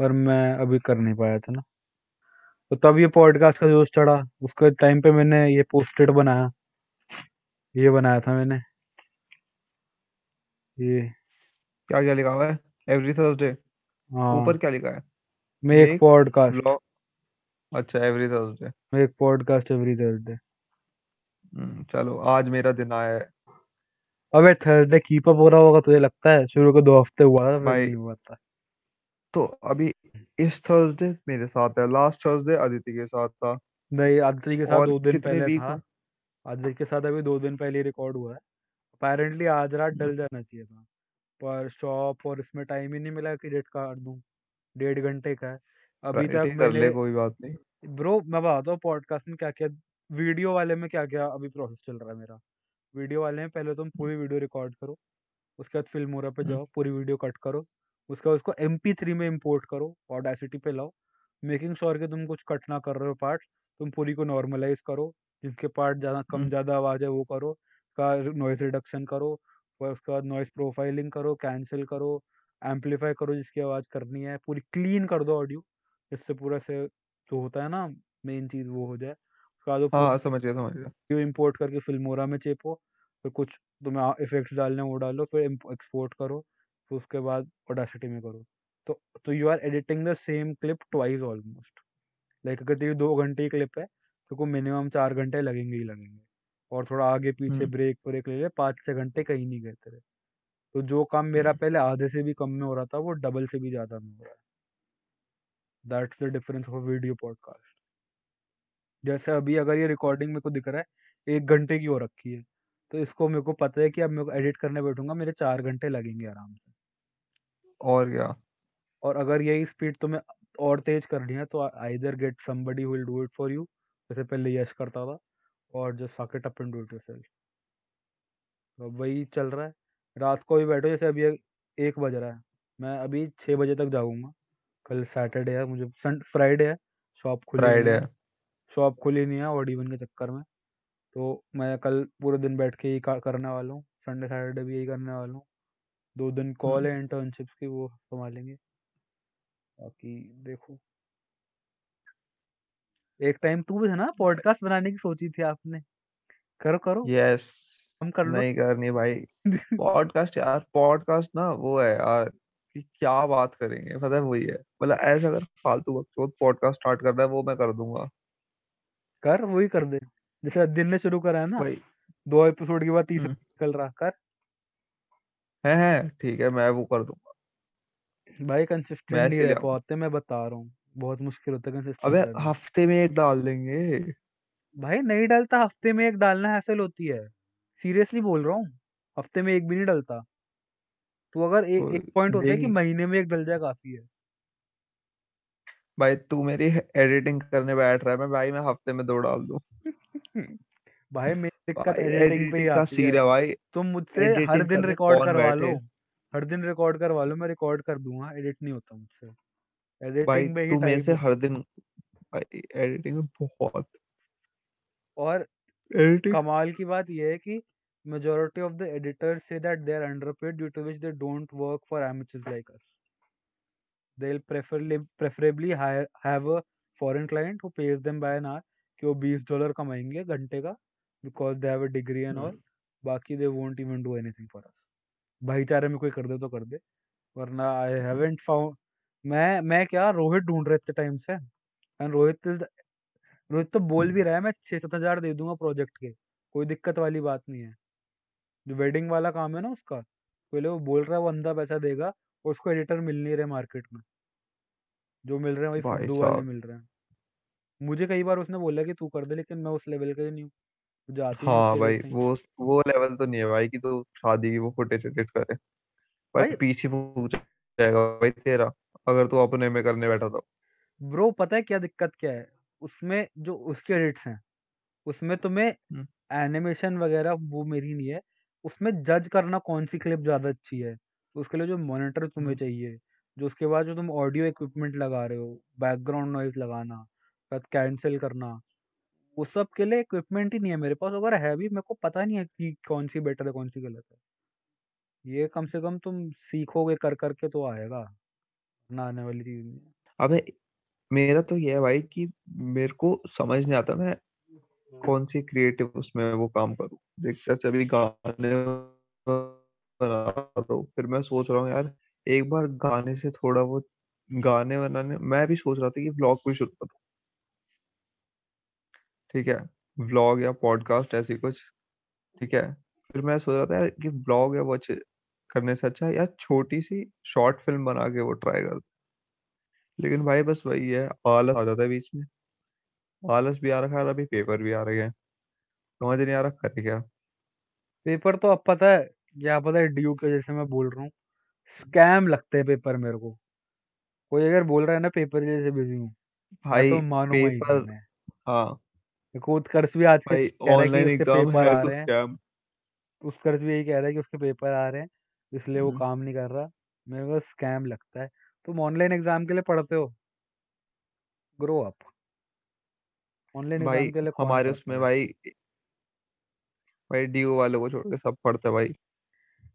Speaker 2: पर मैं अभी कर नहीं पाया था ना। तो तब ये पॉडकास्ट का जोश चढ़ा उसके टाइम पे मैंने ये पोस्टेड बनाया। ये बनाया था मैंने। ये
Speaker 1: क्या क्या लिखा हुआ है? एवरी थर्सडे
Speaker 2: हाँ।
Speaker 1: ऊपर क्या लिखा है?
Speaker 2: मेक
Speaker 1: मेक
Speaker 2: पॉडकास्ट
Speaker 1: व्लॉग अच्छा every Thursday
Speaker 2: make podcast every Thursday
Speaker 1: चलो आज मेरा दिन आया है।
Speaker 2: अबे थर्सडे कीप अप हो रहा होगा तुझे लगता है शुरू के दो हफ़्ते हुआ था फिर
Speaker 1: भाई
Speaker 2: नहीं हुआ था।
Speaker 1: तो अभी इस थर्सडे मेरे साथ है लास्ट थर्सडे अदिति के साथ था।
Speaker 2: नहीं आदित्य के साथ
Speaker 1: और
Speaker 2: दो दिन
Speaker 1: कितने
Speaker 2: पहले
Speaker 1: वीक
Speaker 2: था। आदित्य के साथ अभी दो दिन पहले रिकॉर्ड हुआ है। अपेरेंटली आज रात डल जाना चाहिए था। पर शॉप और इसमें टाइम ही नहीं मिला कि डेट काट दूँ डेढ़ घंटे का है। अभी तक
Speaker 1: कर
Speaker 2: मैंने
Speaker 1: ले कोई बात नहीं।
Speaker 2: ब्रो मैं बताता हूँ पॉडकास्ट में क्या क्या वीडियो वाले में क्या क्या अभी प्रोसेस चल रहा है मेरा। वीडियो वाले में पहले तुम पूरी वीडियो रिकॉर्ड करो उसके बाद फिल्मोरा पे
Speaker 1: हम्म,
Speaker 2: जाओ पूरी वीडियो कट करो उसके बाद उसको एम पी थ्री में इम्पोर्ट करो ऑडासिटी पे लाओ मेकिंग श्योर कि तुम कुछ कट ना कर रहे हो पार्ट तुम पूरी को नॉर्मलाइज करो जिसके पार्ट ज़्यादा कम
Speaker 1: हम्म,
Speaker 2: ज़्यादा आवाज़ है वो करो उसका नॉइस रिडक्शन करो फिर उसके बाद नॉइस प्रोफाइलिंग करो कैंसिल करो एम्पलीफाई करो जिसकी आवाज़ करनी है पूरी क्लीन कर दो ऑडियो जिससे पूरा से जो होता है ना मेन चीज़ वो हो जाए। उसके बाद वो
Speaker 1: हाँ हाँ समझ गया समझ गया।
Speaker 2: इंपोर्ट करके फिल्मोरा में चेपो फिर कुछ तुम्हें इफेक्ट्स डालने हैं वो डालो फिर एक्सपोर्ट करो फिर उसके बाद ऑडासिटी में करो। तो तो you are editing the same clip twice almost like अगर तेरी दो घंटे की क्लिप है तो को मिनिमम चार घंटे लगेंगे ही लगेंगे। और थोड़ा आगे पीछे
Speaker 1: हम्म
Speaker 2: ब्रेक ब्रेक ले लिया पाँच छः घंटे कहीं नहीं गए तेरे। तो जो काम मेरा
Speaker 1: हम्म,
Speaker 2: पहले आधे से भी कम में हो रहा था वो डबल से भी ज़्यादा में हो रहा है। That's the difference of video podcast जैसे अभी अगर ये रिकॉर्डिंग मेरे को दिख रहा है एक घंटे की हो रखी है तो इसको मेरे को पता है कि अब मेरे को एडिट करने बैठूँगा मेरे चार घंटे लगेंगे आराम से।
Speaker 1: और क्या?
Speaker 2: और अगर यही स्पीड तुम्हें और तेज करनी है तो either get somebody who will do it for you जैसे पहले यश करता था। और just suck it up and do it yourself तो अब वही चल रहा है। रात को भी बैठो जैसे अभी एक बज रहा है। मैं अभी छः बजे तक जागूँगा। कल सैटरडे है मुझे सन फ्राइडे है। शॉप खुली नहीं
Speaker 1: फ्राइडे
Speaker 2: है। शॉप खुली नहीं है ऑड इवन के चक्कर में। तो मैं कल पूरे दिन बैठ के यही का- करने वाला हूँ। संडे सैटरडे भी यही करने वाला हूँ। दो दिन कॉल
Speaker 1: हम्म
Speaker 2: है इंटर्नशिप्स की वो संभालेंगे। बाकी देखो। एक टाइम तू भी था ना पॉडकास्ट बनाने की सोची थी आपने। करो करो।
Speaker 1: यस
Speaker 2: हम कर लो।
Speaker 1: नहीं करनी भाई। पॉडकास्ट यार पॉडकास्ट ना वो है यार कि क्या बात करेंगे पता है वही है। मतलब ऐसा अगर फालतू वक्त पॉडकास्ट स्टार्ट करना है वो मैं कर दूँगा।
Speaker 2: कर वही कर दे। जैसे दिन ने शुरू करा है ना
Speaker 1: भाई
Speaker 2: दो एपिसोड के बाद तीसरा
Speaker 1: हम्म।
Speaker 2: निकल रहा कर।
Speaker 1: है है ठीक है मैं वो कर दूँगा।
Speaker 2: भाई कंसिस्टेंट नहीं रह पाते मैं बता रहा हूँ। बहुत मुश्किल होता है
Speaker 1: अबे हफ़्ते में एक डाल देंगे।
Speaker 2: भाई नहीं डालता हफ़्ते में एक डालना हैसल होती है। सीरियसली बोल रहा हूँ हफ़्ते में एक भी नहीं डलता। तो अगर ए,
Speaker 1: तो
Speaker 2: एक पॉइंट होता है कि महीने में एक डल जाए काफ़ी है।
Speaker 1: भाई तू मेरी एडिटिंग करने बैठ रहा है मैं भाई मैं हफ़्ते में दो डाल दूँ।
Speaker 2: भाई मेरी दिक्कत
Speaker 1: भाई
Speaker 2: एडिटिंग पे ही
Speaker 1: एडिटिंग का
Speaker 2: आती है।
Speaker 1: सीन है भाई।
Speaker 2: तुम मुझसे हर
Speaker 1: एडिटिंग
Speaker 2: दिन
Speaker 1: करने
Speaker 2: रिकॉर्ड
Speaker 1: कौन
Speaker 2: करवा लो। हर दिन रिकॉर्ड करवा लो मैं रिकॉर्ड कर दूँगा एडिट नहीं होता मुझसे। एडिटिंग में ही
Speaker 1: तू से हर दिन एडिटिंग में बहुत
Speaker 2: और
Speaker 1: editing.
Speaker 2: कमाल की बात ये है कि मेजॉरिटी ऑफ़ द एडिटर से that they are underpaid due to which they don't work for amateurs like us they will preferably preferably have a foreign client who pays them by an hour कि वो 20 dollar कमाएँगे घंटे का because they have a degree and all बाकी they won't even do anything for us भाईचारे में कोई कर दे तो कर दे वरना आई हैवंट फाउंड मैं मैं क्या रोहित ढूंढ रहे थे टाइम से। एंड रोहित रोहित तो बोल भी रहा है मैं छः सात हज़ार दे दूँगा प्रोजेक्ट के। कोई दिक्कत वाली बात नहीं है। जो वेडिंग वाला काम है ना उसका पहले वो बोल रहा है वो अंधा पैसा देगा उसको एडिटर मिल नहीं रहे मार्केट में। जो मिल रहे हैं वही
Speaker 1: भाई
Speaker 2: फुद्दू वाले
Speaker 1: साहब।
Speaker 2: मिल रहे हैं। मुझे कई बार उसने बोला कि तू कर दे लेकिन मैं उस लेवल का ही नहीं हूँ। मुझे आती नहीं
Speaker 1: हाँ
Speaker 2: उतनी
Speaker 1: भाई
Speaker 2: एडिटिंग
Speaker 1: वो वो लेवल तो नहीं है भाई कि तू शादी की वो फुटेज एडिट करे। भाई
Speaker 2: भाई
Speaker 1: पीछे पूछ जाएगा भाई तेरा। अगर तू अपने में करने बैठा तो।
Speaker 2: ब्रो पता है क्या दिक्कत क्या है? उसमें जो उसके एडिट्स हैं उसमें तुम्हें
Speaker 1: हम्म,
Speaker 2: एनिमेशन वगैरह वो मेरी नहीं है। उसमें जज करना कौन सी क्लिप ज़्यादा अच्छी है? उसके लिए जो मॉनिटर तुम्हें
Speaker 1: हम्म,
Speaker 2: चाहिए जो उसके बाद जो तुम ऑडियो इक्विपमेंट लगा रहे हो बैकग्राउंड नॉइज़ लगाना फिर कैंसिल करना वो सब के लिए इक्विपमेंट ही नहीं है मेरे पास। अगर है भी मेरे को पता नहीं है कि कौन सी बेटर है कौन सी गलत है। ये कम से कम तुम सीखोगे कर करके तो आएगा। ना आने वाली चीज़ नहीं
Speaker 1: अबे, मेरा तो ये है भाई कि मेरे को समझ नहीं आता मैं कौन सी क्रिएटिव उसमें वो काम करूँ। देख, जैसे अभी गाने बना रहा हूँ, फिर मैं सोच रहा हूँ, यार, एक बार गाने से थोड़ा वो गाने बनाने मैं भी सोच रहा था कि व्लॉग भी शुरू करूँ। ठीक है व्लॉग या पॉडकास्ट ऐसी कुछ। ठीक है, फिर मैं सोच रहा था यार कि व्लॉग या वो अच्छे करने से अच्छा यार छोटी सी शॉर्ट फ़िल्म बना के वो ट्राई कर लेकिन भाई बस वही है आलस आ जाता है बीच में। आलस भी आ रखा है और अभी पेपर भी आ रहे हैं। समझ नहीं आ रहा करे क्या।
Speaker 2: पेपर तो अब पता है क्या पता है ड्यू के जैसे मैं बोल रहा हूँ स्कैम लगते हैं पेपर मेरे को। कोई अगर बोल रहा है ना पेपर जैसे बिज़ी हूँ
Speaker 1: भाई
Speaker 2: तो नहीं
Speaker 1: पेपर हाँ।
Speaker 2: को उत्कर्ष भी आज
Speaker 1: भाई ऑनलाइन
Speaker 2: उसके
Speaker 1: एग्ज़ाम है तो स्कैम
Speaker 2: उत्कर्ष भी यही कह रहा है कि उसके पेपर आ रहे हैं। इसलिए वो
Speaker 1: हम्म,
Speaker 2: काम नहीं कर रहा मेरे को स्कैम लगता है। तुम ऑनलाइन एग्ज़ाम के लिए पढ़ते हो? Grow up. ऑनलाइन
Speaker 1: भाई
Speaker 2: एग्ज़ाम के लिए कौन
Speaker 1: हमारे
Speaker 2: पढ़ता
Speaker 1: उसमें
Speaker 2: है?
Speaker 1: भाई भाई डीओ वालों को छोड़ के सब पढ़ते हैं भाई।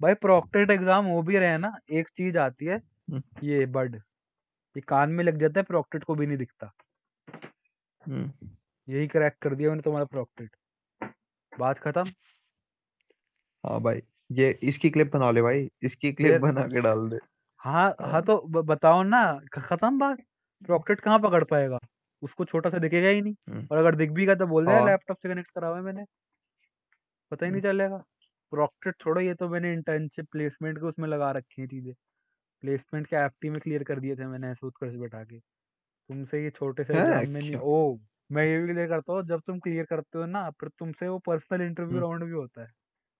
Speaker 2: भाई प्रोक्टेड एग्ज़ाम हो भी रहे हैं ना एक चीज़ आती है
Speaker 1: हम्म,
Speaker 2: ये बड ये कान में लग जाता है प्रोक्टेड को भी नहीं दिखता।
Speaker 1: हम्म,
Speaker 2: यही क्रैक कर दिया मैंने तुम्हारा प्रोक्टेड बात खत्म?
Speaker 1: हाँ भाई। ये इसकी क्लिप बना ले भाई इसकी क्लिप
Speaker 2: फिर
Speaker 1: बना के डाल दे।
Speaker 2: हाँ
Speaker 1: हाँ
Speaker 2: हाँ। तो ब- बताओ ना ख- खत्म बात? प्रोक्टेड कहाँ पकड़ पाएगा? उसको छोटा सा दिखेगा ही नहीं।
Speaker 1: हम्म,
Speaker 2: और अगर दिख भी गया तो बोल देगा
Speaker 1: हाँ
Speaker 2: लैपटॉप से कनेक्ट करा हुआ है मैंने। पता ही नहीं
Speaker 1: हम्म,
Speaker 2: चलेगा। प्रॉक्टेड छोड़ो ये तो मैंने इंटर्नशिप प्लेसमेंट के उसमें लगा रखी है चीज़ें। प्लेसमेंट के एफटी में क्लियर कर दिए थे मैंने ऐसे उत्कर्ष बैठा के। तुमसे ये छोटे से
Speaker 1: है
Speaker 2: एग्ज़ाम में नहीं
Speaker 1: क्या?
Speaker 2: ओ मैं ये भी क्लियर करता हूँ जब तुम क्लियर करते हो ना फिर तुमसे वो पर्सनल इंटरव्यू
Speaker 1: हम्म,
Speaker 2: राउंड भी होता है।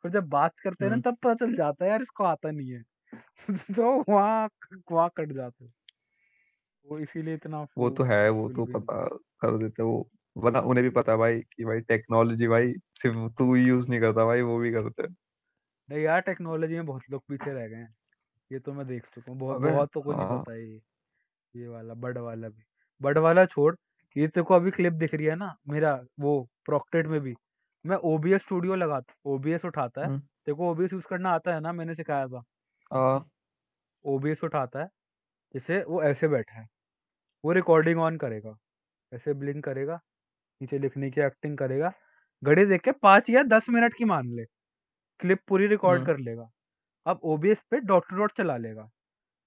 Speaker 2: फिर जब बात करते हैं
Speaker 1: हम्म,
Speaker 2: ना तब पता चल जाता है यार इसको आता नहीं है। तो वहाँ वहाँ कट जाते हो। वो इसीलिए इतना
Speaker 1: वो तो है वो तो
Speaker 2: भी
Speaker 1: पता कर देते वो वरना उन्हें भी पता है भाई कि भाई टेक्नोलॉजी भाई सिर्फ़ तू ही यूज़ नहीं करता भाई वो भी करते हैं।
Speaker 2: नहीं यार टेक्नोलॉजी में बहुत लोग पीछे रह गए हैं। ये तो मैं देख चुका हूँ बहुत
Speaker 1: अबे
Speaker 2: बहुत को नहीं
Speaker 1: हाँ।
Speaker 2: पता है ये ये वाला बड वाला भी। बड वाला छोड़ ये तेरे को अभी क्लिप दिख रही है ना मेरा वो प्रॉक्टेड में भी। मैं ओबीएस स्टूडियो लगाता ओबीएस उठाता है।
Speaker 1: हम्म,
Speaker 2: तेरे ओबीएस यूज़ करना आता है ना मैंने सिखाया था।
Speaker 1: हाँ।
Speaker 2: ओबीएस उठाता है जैसे वो ऐसे बैठा है। वो रिकॉर्डिंग ऑन करेगा ऐसे ब्लिंक करेगा नीचे लिखने की एक्टिंग करेगा। घड़ी देख के पाँच या दस मिनट की मान ले क्लिप पूरी रिकॉर्ड
Speaker 1: हम्म,
Speaker 2: कर लेगा। अब ओबीएस पे डॉट टू डॉट चला लेगा।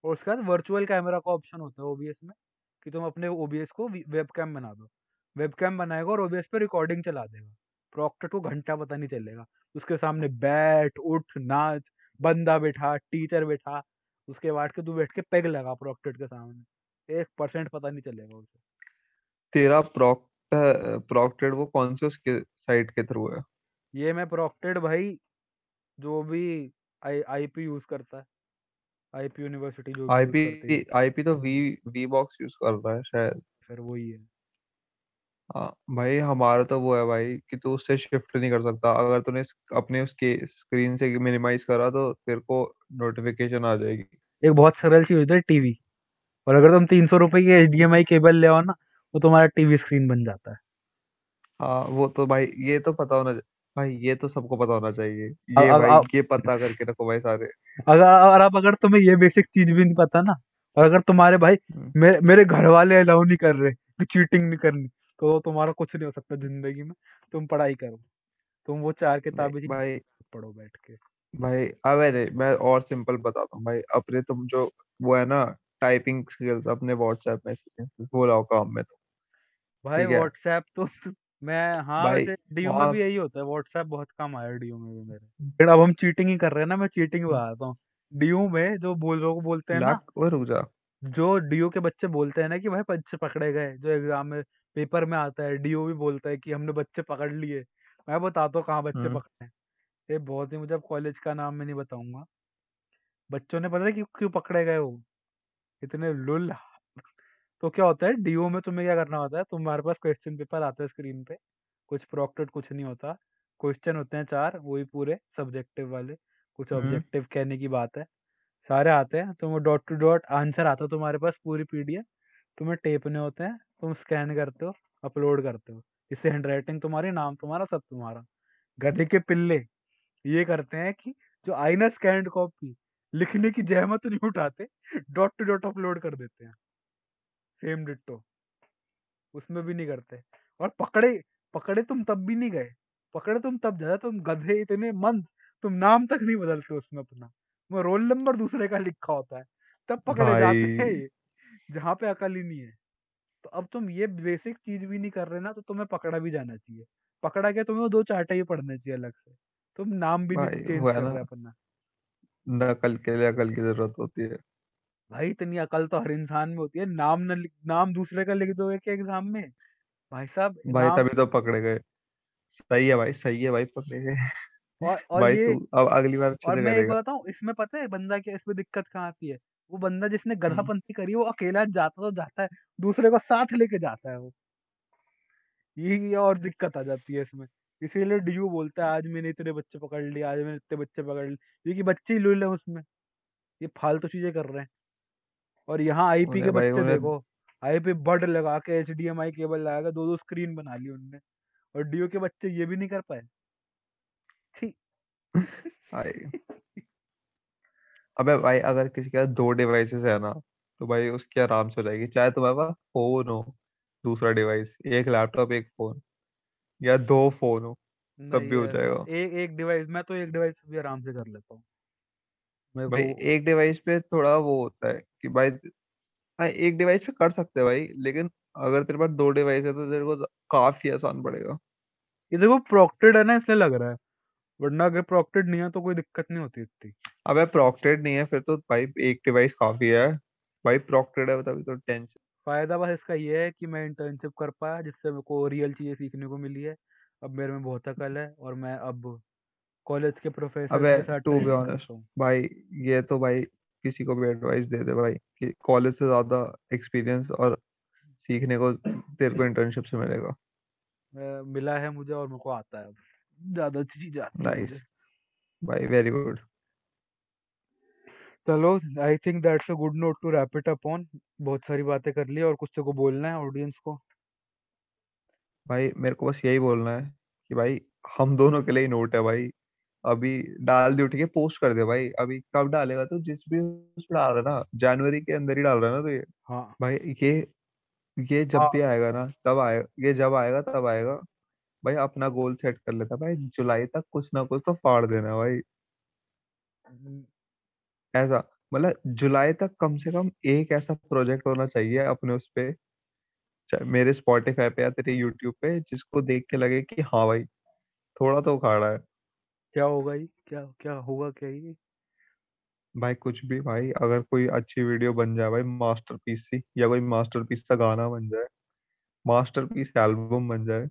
Speaker 2: और उसके बाद वर्चुअल कैमरा का ऑप्शन होता है ओबीएस में कि तुम अपने ओबीएस को वेबकैम बना दो। वेबकैम बनाएगा और ओबीएस पे रिकॉर्डिंग चला देगा। प्रॉक्टर को घंटा पता नहीं चलेगा। उसके सामने बैठ उठ नाच बंदा बैठा टीचर बैठा उसके बाद के तू बैठ के पेग लगा प्रॉक्टेड के सामने। एक परसेंट पता नहीं चलेगा उसे।
Speaker 1: तेरा प्रॉक्टर प्रॉक्टेड वो कौन से उसके साइट के थ्रू है?
Speaker 2: ये मैं प्रॉक्टेड भाई जो भी आई आईपी यूज़ करता है। आईपी यूनिवर्सिटी जो करती
Speaker 1: आईपी आईपी तो वी वी बॉक्स यूज़ कर रहा है शायद।
Speaker 2: फिर वही है।
Speaker 1: हाँ भाई हमारा तो वो है भाई कि तू उससे शिफ्ट नहीं कर सकता। अगर तूने अपने उसके स्क्रीन से मिनिमाइज करा तो तेरे को नोटिफिकेशन आ जाएगी।
Speaker 2: एक बहुत सरल चीज़ होती है टीवी और अगर तुम तीन सौ रुपए की एचडीएमआई केबल ले आओ ना तो तुम्हारा टीवी स्क्रीन बन जाता है।
Speaker 1: हाँ वो तो भाई ये तो पता होना भाई ये तो सबको पता होना चाहिए।
Speaker 2: अब
Speaker 1: ये
Speaker 2: अब
Speaker 1: भाई
Speaker 2: अब
Speaker 1: ये पता करके रखो भाई सारे।
Speaker 2: अगर और अब अगर तुम्हें ये बेसिक चीज़ भी नहीं पता ना और अगर तुम्हारे भाई
Speaker 1: हम्म,
Speaker 2: मेरे मेरे घर वाले अलाउ नहीं कर रहे कि चीटिंग नहीं करनी तो तुम्हारा कुछ नहीं हो सकता ज़िंदगी में तुम पढ़ाई करो। तुम वो चार किताबें जी
Speaker 1: भाई
Speaker 2: पढ़ो बैठ के।
Speaker 1: भाई अब अरे मैं और सिंपल बताता हूँ भाई अपने तुम जो वो है ना टाइपिंग स्किल्स अपने व्हाट्सएप में वो लाओ काम में तो।
Speaker 2: भाई व्हाट्सएप तो मैं हाँ वैसे डीयू में भी यही होता है व्हाट्सएप बहुत कम आया डीयू में भी मेरे। फिर अब हम चीटिंग ही कर रहे हैं ना मैं चीटिंग बताता हूँ। डीयू में जो बोल लोग बोलते हैं ना
Speaker 1: वो रुक जा
Speaker 2: जो डीयू के बच्चे बोलते हैं ना कि भाई बच्चे पकड़े गए जो एग्ज़ाम में पेपर में आता है डीयू भी बोलता है कि हमने बच्चे पकड़ लिए। मैं बताता हूँ कहाँ बच्चे
Speaker 1: हम्म।
Speaker 2: पकड़े हैं। ये बहुत ही मुझे अब कॉलेज का नाम मैं नहीं बताऊँगा। बच्चों ने पता है कि क्यों पकड़े गए वो? इतने लुल तो क्या होता है डीओ में तुम्हें क्या करना होता है तुम्हारे पास क्वेश्चन पेपर आता है स्क्रीन पे कुछ प्रॉक्टेड कुछ नहीं होता। क्वेश्चन होते हैं चार वही पूरे सब्जेक्टिव वाले कुछ
Speaker 1: हम्म।
Speaker 2: ऑब्जेक्टिव कहने की बात है। सारे आते हैं तुम डॉट टू डॉट आंसर आता है तुम्हारे पास पूरी पीडीएफ, तुम्हें टेपने होते हैं, तुम स्कैन करते हो, अपलोड करते हो। इससे हैंडराइटिंग तुम्हारी, नाम तुम्हारा, सब तुम्हारा। गधे के पिल्ले, ये करते हैं कि जो आईना स्कैंड कॉपी लिखने की जहमत नहीं उठाते, डॉट टू डॉट अपलोड कर देते हैं। सेम डिट्टो उसमें भी नहीं करते। और पकड़े पकड़े तुम तब भी नहीं गए। पकड़े तुम तब जाए तुम गधे इतने मंद, तुम नाम तक नहीं बदलते उसमें अपना। वो रोल नंबर दूसरे का लिखा होता है तब पकड़े जाते हैं
Speaker 1: भाई
Speaker 2: जहाँ पे अकल ही नहीं है। तो अब तुम ये बेसिक चीज़ भी नहीं कर रहे ना तो तुम्हें पकड़ा भी जाना चाहिए। पकड़ा के तुम्हें वो दो चार्ट ही पढ़ने चाहिए अलग से। तुम नाम भी नहीं
Speaker 1: भाई
Speaker 2: चेंज कर
Speaker 1: ना।
Speaker 2: रहे अपना।
Speaker 1: नकल के लिए अकल की ज़रूरत होती है।
Speaker 2: भाई इतनी अकल तो हर इंसान में होती है। नाम न लिख नाम दूसरे का लिख दोगे क्या एग्ज़ाम में? भाई साहब
Speaker 1: भाई
Speaker 2: नाम
Speaker 1: तभी तो पकड़े गए। सही है भाई सही है भाई पकड़े गए।
Speaker 2: और और
Speaker 1: भाई
Speaker 2: ये
Speaker 1: तू अब अगली बार अच्छे
Speaker 2: और
Speaker 1: से
Speaker 2: मैं एक
Speaker 1: करेगा।
Speaker 2: बात बताऊँ इसमें पता है बंदा क्या इसमें दिक्कत कहाँ आती है? वो बंदा जिसने
Speaker 1: हम्म
Speaker 2: गधापंती करी है वो अकेला जाता तो जाता है दूसरे को साथ लेके जाता है वो। ये ये और दिक्कत आ जाती है इसमें। इसीलिए डीयू बोलता है आज मैंने इतने बच्चे पकड़ लिए आज मैंने इतने बच्चे पकड़ लिए। क्योंकि बच्चे ही लुल है उसमें। ये फालतू चीज़ें कर रहे हैं। और यहाँ आईपी के
Speaker 1: उन्हें भाई
Speaker 2: बच्चे
Speaker 1: उन्हें
Speaker 2: देखो आईपी बड लगा के H D M I cable लगा के दो दो स्क्रीन बना ली उनने। और डीयू के बच्चे ये भी नहीं कर पाए।
Speaker 1: भाई। अबे भाई अगर किसी के पास दो डिवाइसेस है ना तो भाई उसकी आराम से हो जाएगी। चाहे तुम्हारे पास फ़ोन हो दूसरा डिवाइस एक लैपटॉप एक फ़ोन या दो फ़ोन हो तब भी हो जाएगा।
Speaker 2: एक एक डिवाइस मैं तो एक डिवाइस भी आराम से कर लेता हूँ।
Speaker 1: भाई एक डिवाइस पे थोड़ा वो होता है कि भाई हाँ एक डिवाइस पे कर सकते हैं भाई लेकिन अगर तेरे पास दो डिवाइस है तो तेरे को काफ़ी आसान पड़ेगा।
Speaker 2: ये देखो प्रोक्टेड है ना इसलिए लग रहा है। वरना अगर प्रोक्टेड नहीं है तो कोई दिक्कत नहीं होती इतनी।
Speaker 1: अबे प्रॉक्टेड नहीं है फिर तो भाई एक डिवाइस काफ़ी है। भाई प्रॉक्टेड है तभी तो टेंशन
Speaker 2: फ़ायदा बस इसका ये है कि मैं इंटर्नशिप कर पाया जिससे मेरे को रियल चीज़ें सीखने को मिली है। अब मेरे में बहुत अकल है और मैं अब कॉलेज के प्रोफेसर
Speaker 1: अबे
Speaker 2: के साथ
Speaker 1: टू बी ऑनेस्ट भाई ये तो भाई किसी को भी एडवाइस दे दे भाई कि कॉलेज से ज़्यादा एक्सपीरियंस और सीखने को तेरे को इंटर्नशिप से मिलेगा।
Speaker 2: मिला है मुझे और मेरे को आता है अब। ज़्यादा अच्छी चीज़ आती है
Speaker 1: भाई वेरी गुड
Speaker 2: चलो I think that's a good note to wrap it up on बहुत सारी बातें कर ली और कुछ तो को बोलना है ऑडियंस को।
Speaker 1: भाई मेरे को बस यही बोलना है कि भाई हम दोनों के लिए नोट है भाई। अभी डाल दे उठ के पोस्ट कर दे भाई। अभी कब डालेगा तो? जिस भी उसमें डाल रहा है ना जनवरी के अंदर ही डाल रहा है ना तो ये?
Speaker 2: हाँ।
Speaker 1: भाई ये ये जब भी
Speaker 2: हाँ
Speaker 1: आएगा ना तब आएगा ये जब आएगा तब आएगा। भाई अपना गोल सेट कर लेता भाई जुलाई तक कुछ ना कुछ तो फाड़ देना भाई।
Speaker 2: हम्म,
Speaker 1: ऐसा मतलब जुलाई तक कम से कम एक ऐसा प्रोजेक्ट होना चाहिए अपने उस पे चाहे मेरे स्पॉटिफाई पे या तेरे यूट्यूब पे जिसको देख के लगे कि हाँ भाई थोड़ा तो उखाड़ा है।
Speaker 2: क्या होगा ये? क्या क्या होगा क्या ये?
Speaker 1: भाई कुछ भी भाई अगर कोई अच्छी वीडियो बन जाए भाई मास्टरपीस सी या कोई मास्टरपीस सा गाना बन जाए मास्टरपीस एल्बम बन जाए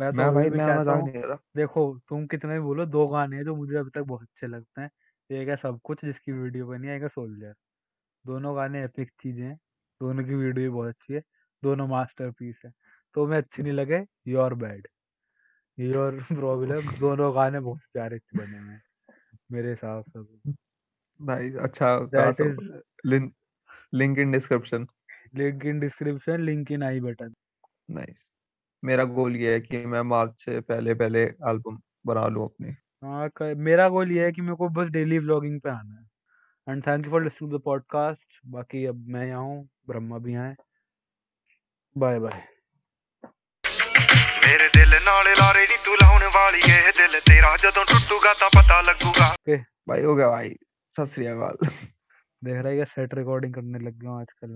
Speaker 2: मैं तो
Speaker 1: मैं
Speaker 2: अभी
Speaker 1: भाई
Speaker 2: भी
Speaker 1: मैं
Speaker 2: कहता
Speaker 1: मज़ाक
Speaker 2: हूँ
Speaker 1: नहीं कर रहा।
Speaker 2: देखो तुम कितने भी बोलो दो गाने हैं जो मुझे अभी तक बहुत अच्छे लगते हैं। एक है सब कुछ जिसकी वीडियो बनी है एक है सोल्जर। दोनों गाने एपिक चीज़ें हैं दोनों की वीडियो भी बहुत अच्छी है दोनों मास्टरपीस है। तो मैं अच्छी नहीं लगे योर बैड योर प्रॉब्लम दोनों गाने बहुत प्यारे बने हुए हैं मेरे हिसाब से
Speaker 1: भाई अच्छा कहा
Speaker 2: दैट
Speaker 1: तो
Speaker 2: is
Speaker 1: link link in description
Speaker 2: link in description link in I button
Speaker 1: nice मेरा गोल ये है कि मैं मार्च से पहले पहले एल्बम बना लूं अपनी
Speaker 2: हाँ क- मेरा गोल ये है कि मेरे को बस डेली व्लॉगिंग पे आना है and thank you for listening the podcast बाकी अब मैं यहाँ हूँ ब्रह्मा भी यहाँ है बाय बाय
Speaker 3: ਮੇਰੇ ਦਿਲ ਨਾਲ ਲਾਰੇ ਨੀ ਤੂੰ ਲਾਉਣ ਵਾਲੀ ਏ ਦਿਲ ਤੇਰਾ ਜਦੋਂ ਟੁੱਟੂਗਾ ਤਾਂ ਪਤਾ ਲੱਗੂਗਾ
Speaker 2: ओके
Speaker 1: भाई हो गया भाई सत श्री अकाल
Speaker 2: देख रहा है क्या सेट रिकॉर्डिंग करने लग गया हूँ आजकल